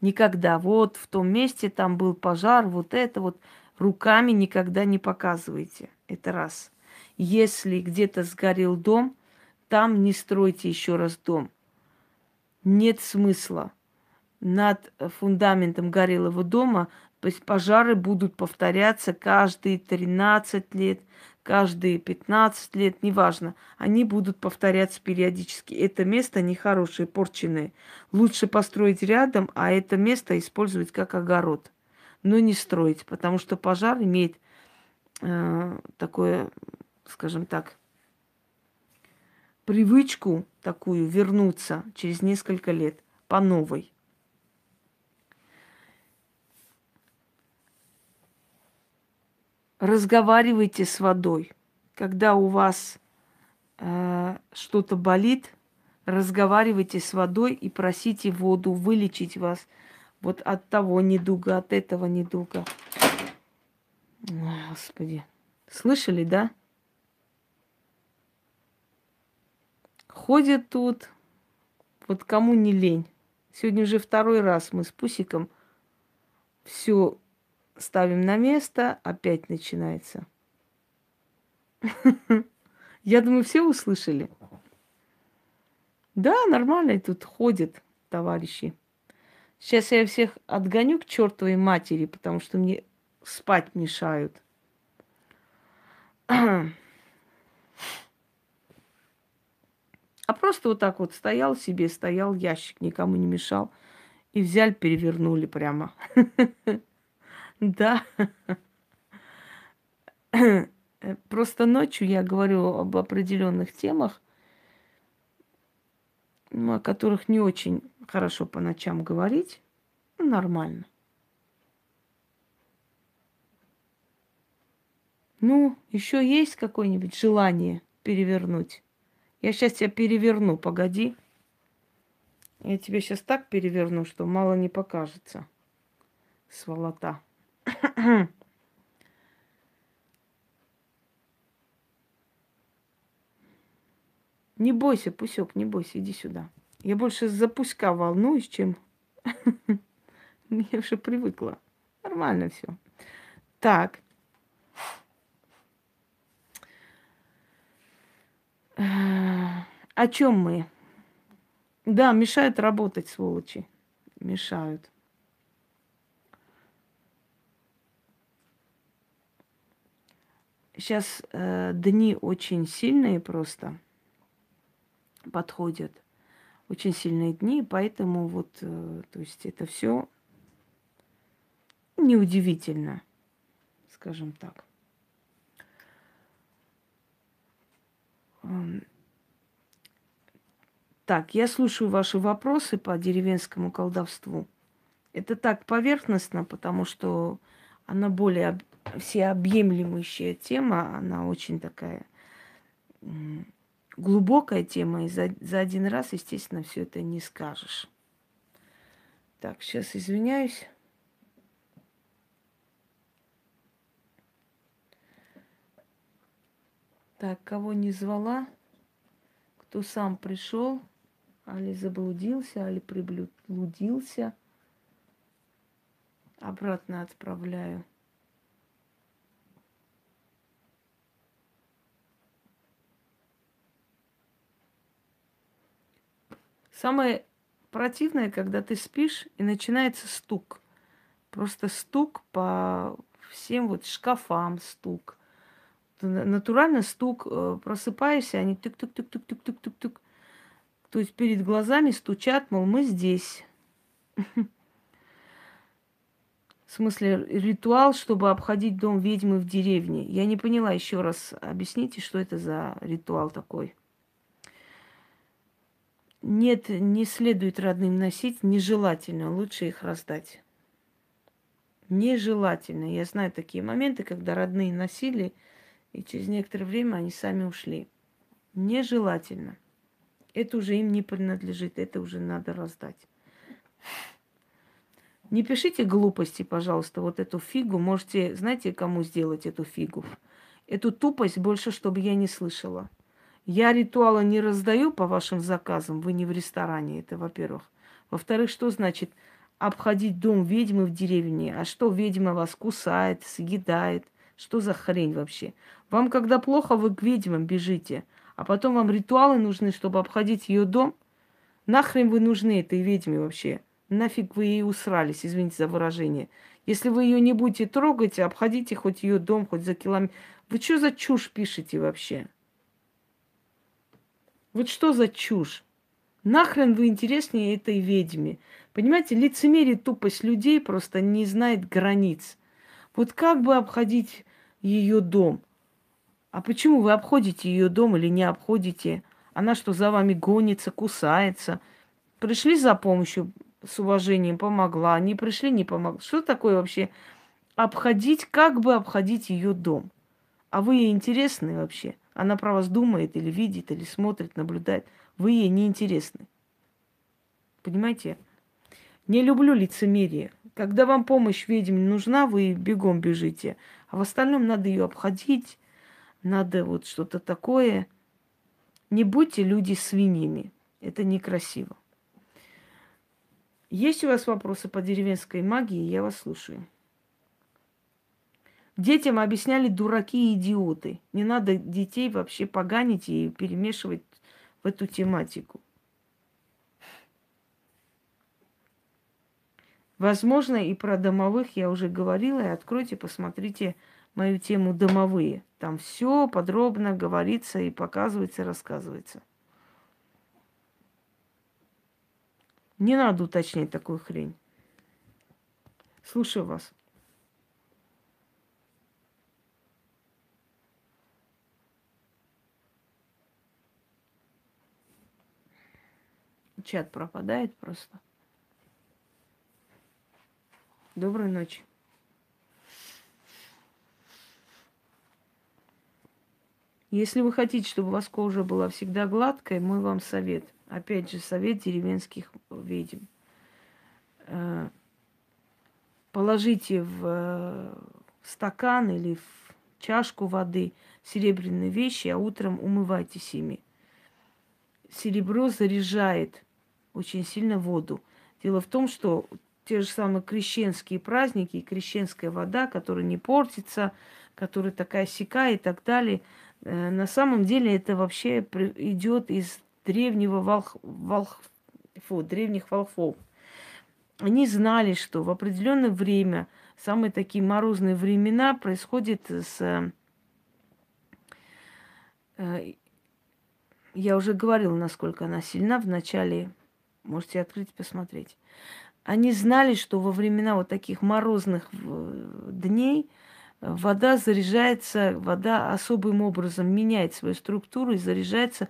Никогда. Вот в том месте там был пожар, вот это вот. Руками никогда не показывайте. Это раз. Если где-то сгорел дом, там не стройте еще раз дом. Нет смысла. Над фундаментом горелого дома пожары будут повторяться каждые 13 лет, каждые 15 лет, неважно. Они будут повторяться периодически. Это место нехорошее, порченное. Лучше построить рядом, а это место использовать как огород. Но не строить, потому что пожар имеет э, такое скажем так, привычку такую вернуться через несколько лет по новой. Разговаривайте с водой. Когда у вас э, что-то болит, разговаривайте с водой и просите воду вылечить вас вот от того недуга, от этого недуга. Господи. Слышали, да? Ходят тут, вот кому не лень. Сегодня уже второй раз мы с Пусиком все ставим на место, опять начинается. Я думаю, все услышали. Да, нормально тут ходят товарищи. Сейчас я всех отгоню к чертовой матери, потому что мне спать мешают. А просто вот так вот стоял себе, стоял ящик, никому не мешал. И взяли, перевернули прямо. Да. Просто ночью я говорю об определенных темах, ну, о которых не очень хорошо по ночам говорить. Ну, нормально. Ну, еще есть какое-нибудь желание перевернуть? Я сейчас тебя переверну, погоди. Я тебе сейчас так переверну, что мало не покажется. Сволота. Не бойся, Пусек, не бойся, иди сюда. Я больше за Пуська волнуюсь, чем... Я уже привыкла. Нормально все. Так. О чем мы? Да, мешают работать, сволочи. Мешают. Сейчас э, дни очень сильные просто подходят. Очень сильные дни, поэтому вот, э, то есть это все неудивительно, скажем так. Так, я слушаю ваши вопросы по деревенскому колдовству. Это так поверхностно, потому что она более всеобъемлющая тема, она очень такая глубокая тема, и за, за один раз, естественно, все это не скажешь. Так, сейчас извиняюсь. Так, кого не звала, кто сам пришел, али заблудился, али приблудился, обратно отправляю. Самое противное, когда ты спишь и начинается стук. Просто стук по всем вот шкафам стук. Натурально стук, э, просыпаешься, они тык-тык-тык-тык-тык-тык-тык. То есть перед глазами стучат, мол, мы здесь. В смысле, ритуал, чтобы обходить дом ведьмы в деревне. Я не поняла еще раз. Объясните, что это за ритуал такой. Нет, не следует родным носить, нежелательно, лучше их раздать. Нежелательно. Я знаю такие моменты, когда родные носили, и через некоторое время они сами ушли. Нежелательно. Это уже им не принадлежит, это уже надо раздать. Не пишите глупости, пожалуйста, вот эту фигу. Можете, знаете, кому сделать эту фигу? Эту тупость больше, чтобы я не слышала. Я ритуала не раздаю по вашим заказам, вы не в ресторане, это во-первых. Во-вторых, что значит обходить дом ведьмы в деревне? А что ведьма вас кусает, съедает? Что за хрень вообще? Вам, когда плохо, вы к ведьмам бежите, а потом вам ритуалы нужны, чтобы обходить ее дом? Нахрен вы нужны этой ведьме вообще? Нафиг вы ей усрались, извините за выражение. Если вы ее не будете трогать, обходите хоть ее дом, хоть за километр. Вы что за чушь пишете вообще? Вот что за чушь? Нахрен вы интереснее этой ведьме? Понимаете, лицемерие, тупость людей просто не знает границ. Вот как бы обходить ее дом? А почему вы обходите ее дом или не обходите? Она что, за вами гонится, кусается? Пришли за помощью с уважением, помогла. Не пришли, не помогла. Что такое вообще обходить, как бы обходить ее дом? А вы ей интересны вообще? Она про вас думает или видит, или смотрит, наблюдает. Вы ей не интересны. Понимаете? Не люблю лицемерие. Когда вам помощь ведьме нужна, вы бегом бежите. А в остальном надо ее обходить, надо вот что-то такое. Не будьте люди свиньями. Это некрасиво. Есть у вас вопросы по деревенской магии? Я вас слушаю. Детям объясняли дураки и идиоты. Не надо детей вообще поганить и перемешивать в эту тематику. Возможно, и про домовых я уже говорила. И откройте, посмотрите мою тему домовые. Там все подробно говорится и показывается, рассказывается. Не надо уточнять такую хрень. Слушаю вас. Чат пропадает просто. Доброй ночи. Если вы хотите, чтобы у вас кожа была всегда гладкой, мой вам совет. Опять же, совет деревенских ведьм. Э, положите в э, стакан или в чашку воды серебряные вещи, а утром умывайтесь ими. Серебро заряжает очень сильно воду. Дело в том, что те же самые крещенские праздники, крещенская вода, которая не портится, которая такая сика и так далее, э, на самом деле это вообще идет из древнего волх, волх, фу, древних волхвов. Они знали, что в определенное время, самые такие морозные времена, происходит с э, я уже говорила, насколько она сильна в начале Можете открыть, посмотреть. Они знали, что во времена вот таких морозных э, дней э, вода заряжается, вода особым образом меняет свою структуру и заряжается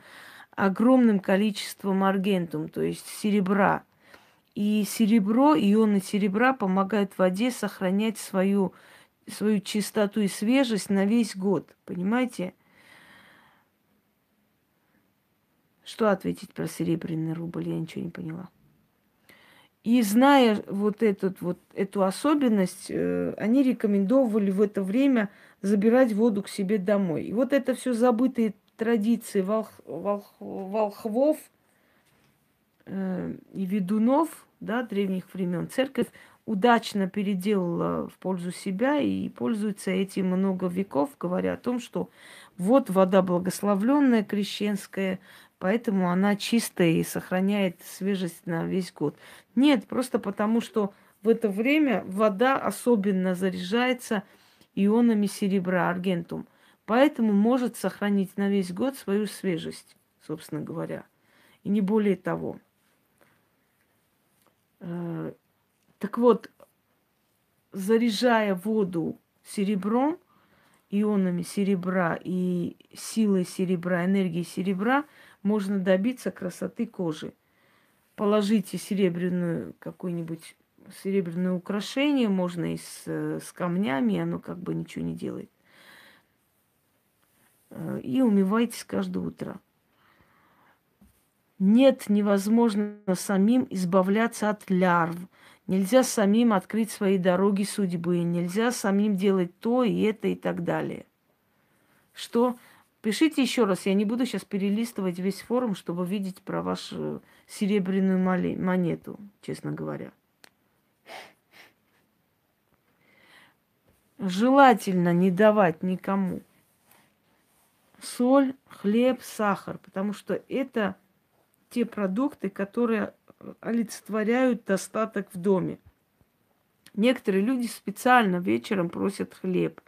огромным количеством аргентум, то есть серебра. И серебро, ионы серебра помогают воде сохранять свою свою чистоту и свежесть на весь год. Понимаете? Что ответить про серебряный рубль? Я ничего не поняла. И зная вот, этот, вот эту особенность, э, они рекомендовали в это время забирать воду к себе домой. И вот это все забытые традиции волх, волх, волхвов э, и ведунов да, древних времен. Церковь удачно переделала в пользу себя и пользуется этим много веков, говоря о том, что вот вода благословленная, крещенская, поэтому она чистая и сохраняет свежесть на весь год. Нет, просто потому что в это время вода особенно заряжается ионами серебра, аргентум. Поэтому может сохранить на весь год свою свежесть, собственно говоря. И не более того. Э, так вот, заряжая воду серебром, ионами серебра и силой серебра, энергией серебра, можно добиться красоты кожи. Положите серебряную какую-нибудь серебряное украшение, можно и с, с камнями, оно как бы ничего не делает. Э, и умывайтесь каждое утро. Нет, невозможно самим избавляться от лярв. Нельзя самим открыть свои дороги судьбы. Нельзя самим делать то и это и так далее. Что? Пишите еще раз. Я не буду сейчас перелистывать весь форум, чтобы видеть про вашу серебряную монету, честно говоря. Желательно не давать никому соль, хлеб, сахар, потому что это те продукты, которые олицетворяют достаток в доме. Некоторые люди специально вечером просят хлеб,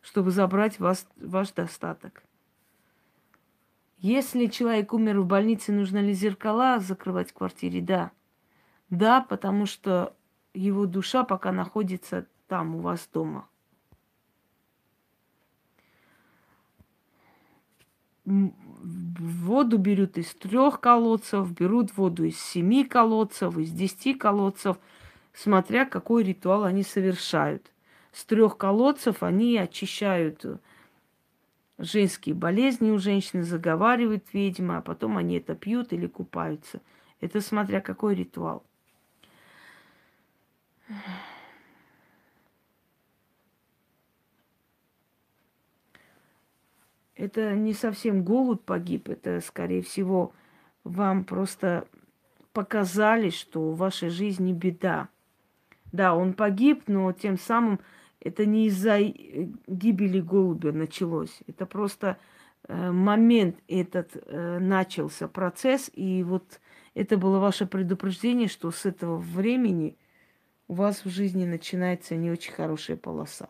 чтобы забрать вас, ваш достаток. Если человек умер в больнице, нужно ли зеркала закрывать в квартире? Да. Да, потому что его душа пока находится там, у вас дома. воду берут из трех колодцев, берут воду из семи колодцев, из десяти колодцев, смотря какой ритуал они совершают. С трех колодцев они очищают женские болезни у женщины, заговаривают ведьма, а потом они это пьют или купаются. Это смотря какой ритуал. это не совсем голубь погиб, это, скорее всего, вам просто показали, что в вашей жизни беда. Да, он погиб, но тем самым это не из-за гибели голубя началось. Это просто э, момент этот э, начался процесс, и вот это было ваше предупреждение, что с этого времени у вас в жизни начинается не очень хорошая полоса.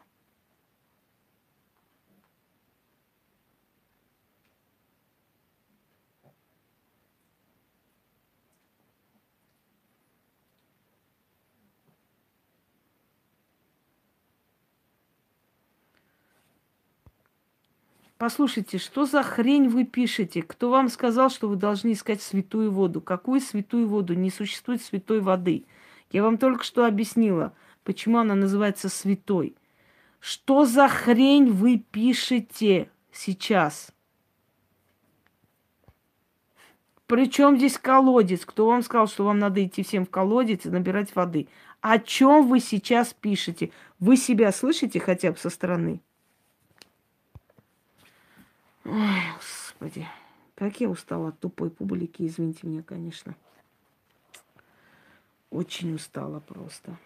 Послушайте, что за хрень вы пишете? Кто вам сказал, что вы должны искать святую воду? Какую святую воду? Не существует святой воды. Я вам только что объяснила, почему она называется святой. Что за хрень вы пишете сейчас? Причем здесь колодец? Кто вам сказал, что вам надо идти всем в колодец и набирать воды? О чем вы сейчас пишете? Вы себя слышите хотя бы со стороны? Ой, господи. Как я устала от тупой публики, извините меня, конечно. Очень устала просто.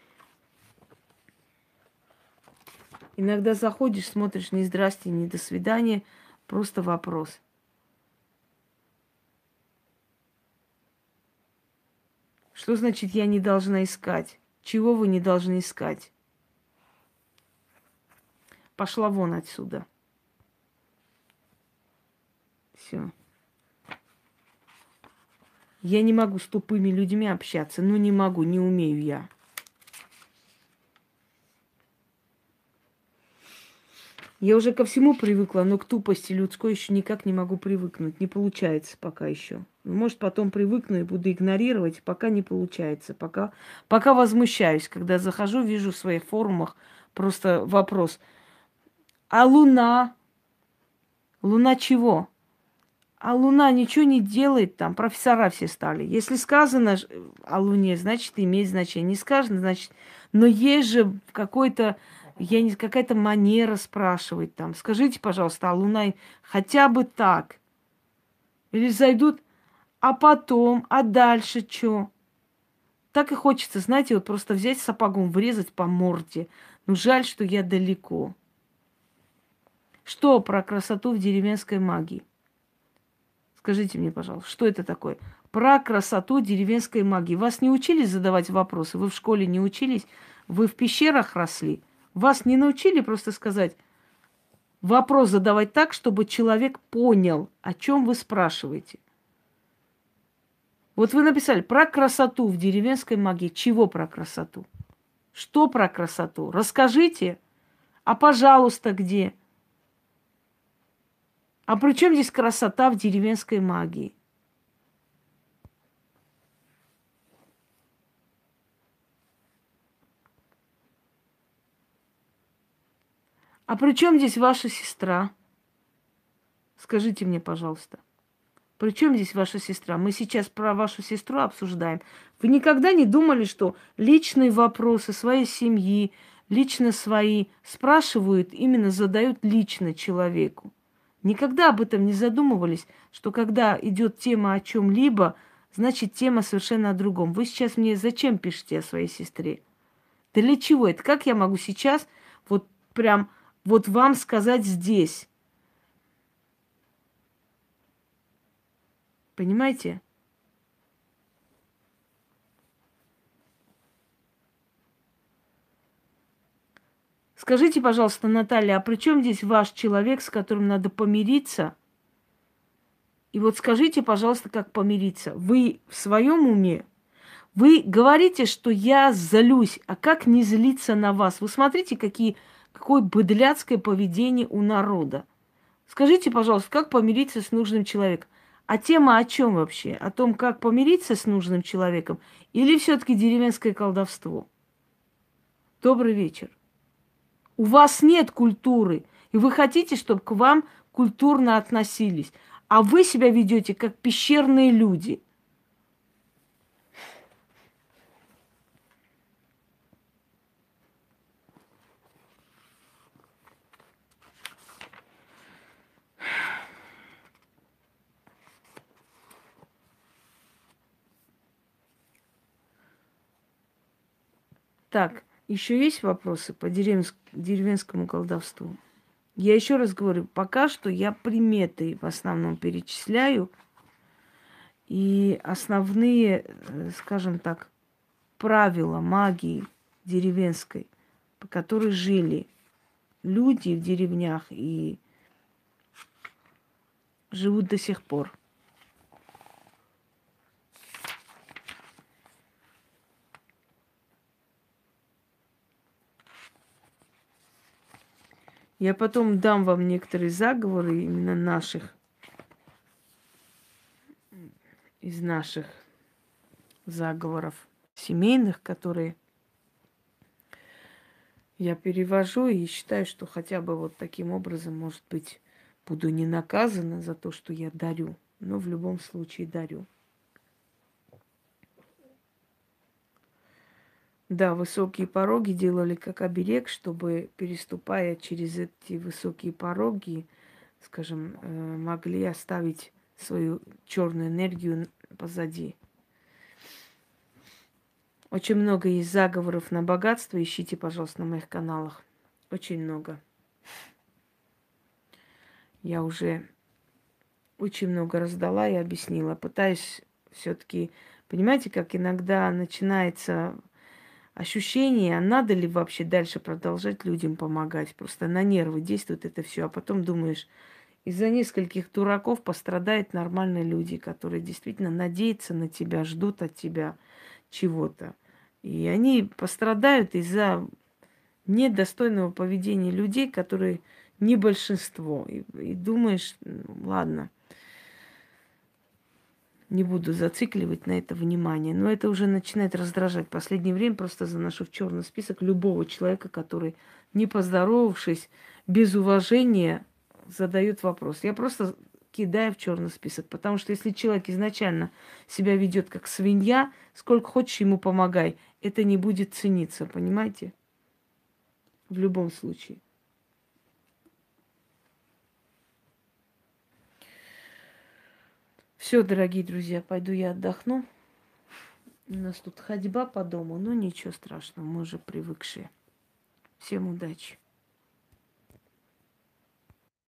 Иногда заходишь, смотришь, не здрасте, не до свидания, просто вопрос. Что значит я не должна искать? Чего вы не должны искать? Пошла вон отсюда. Все. Я не могу с тупыми людьми общаться. Ну, не могу, не умею я. Я уже ко всему привыкла, но к тупости людской еще никак не могу привыкнуть. Не получается пока еще. Может, потом привыкну и буду игнорировать, пока не получается. Пока, пока возмущаюсь, когда захожу, вижу в своих форумах просто вопрос. А Луна? Луна чего? А Луна ничего не делает там, профессора все стали. Если сказано о Луне, значит, имеет значение. Не сказано, значит... Но есть же какой-то, я не какая-то манера спрашивать там. Скажите, пожалуйста, а Луна хотя бы так? Или зайдут, а потом, а дальше что? Так и хочется, знаете, вот просто взять сапогом, врезать по морде. Ну, жаль, что я далеко. Что про красоту в деревенской магии? Скажите мне, пожалуйста, что это такое? Про красоту деревенской магии. Вас не учили задавать вопросы? Вы в школе не учились? Вы в пещерах росли? Вас не научили просто сказать, вопрос задавать так, чтобы человек понял, о чем вы спрашиваете? Вот вы написали про красоту в деревенской магии. Чего про красоту? Что про красоту? Расскажите. А пожалуйста, где? А при чем здесь красота в деревенской магии? А при чем здесь ваша сестра? Скажите мне, пожалуйста. При чем здесь ваша сестра? Мы сейчас про вашу сестру обсуждаем. Вы никогда не думали, что личные вопросы своей семьи, лично свои спрашивают, именно задают лично человеку? Никогда об этом не задумывались, что когда идет тема о чем-либо, значит тема совершенно о другом. Вы сейчас мне зачем пишете о своей сестре? Для чего это? Как я могу сейчас вот прям вот вам сказать здесь? Понимаете? Скажите, пожалуйста, Наталья, а при чем здесь ваш человек, с которым надо помириться? И вот скажите, пожалуйста, как помириться? Вы в своем уме? Вы говорите, что я злюсь, а как не злиться на вас? Вы смотрите, какие, какое быдляцкое поведение у народа. Скажите, пожалуйста, как помириться с нужным человеком? А тема о чем вообще? О том, как помириться с нужным человеком? Или все-таки деревенское колдовство? Добрый вечер. У вас нет культуры, и вы хотите, чтобы к вам культурно относились. А вы себя ведете как пещерные люди – Так, еще есть вопросы по деревенск... деревенскому колдовству? Я еще раз говорю, пока что я приметы в основном перечисляю. И основные, э, скажем так, правила магии деревенской, по которой жили люди в деревнях и живут до сих пор. Я потом дам вам некоторые заговоры именно наших, из наших заговоров семейных, которые я перевожу и считаю, что хотя бы вот таким образом, может быть, буду не наказана за то, что я дарю, но в любом случае дарю. Да, высокие пороги делали как оберег, чтобы, переступая через эти высокие пороги, скажем, э, могли оставить свою черную энергию позади. Очень много есть заговоров на богатство. Ищите, пожалуйста, на моих каналах. Очень много. Я уже очень много раздала и объяснила. Пытаюсь все-таки, понимаете, как иногда начинается ощущение, надо ли вообще дальше продолжать людям помогать. Просто на нервы действует это все, а потом думаешь, из-за нескольких дураков пострадают нормальные люди, которые действительно надеются на тебя, ждут от тебя чего-то. И они пострадают из-за недостойного поведения людей, которые не большинство. И, и думаешь, ладно, Не буду зацикливать на это внимание. Но это уже начинает раздражать. Последнее время просто заношу в черный список любого человека, который, не поздоровавшись, без уважения задает вопрос. Я просто кидаю в черный список. Потому что если человек изначально себя ведет как свинья, сколько хочешь ему помогай, это не будет цениться, понимаете? В любом случае. Все, дорогие друзья, пойду я отдохну. У нас тут ходьба по дому, но ничего страшного, мы уже привыкшие. Всем удачи.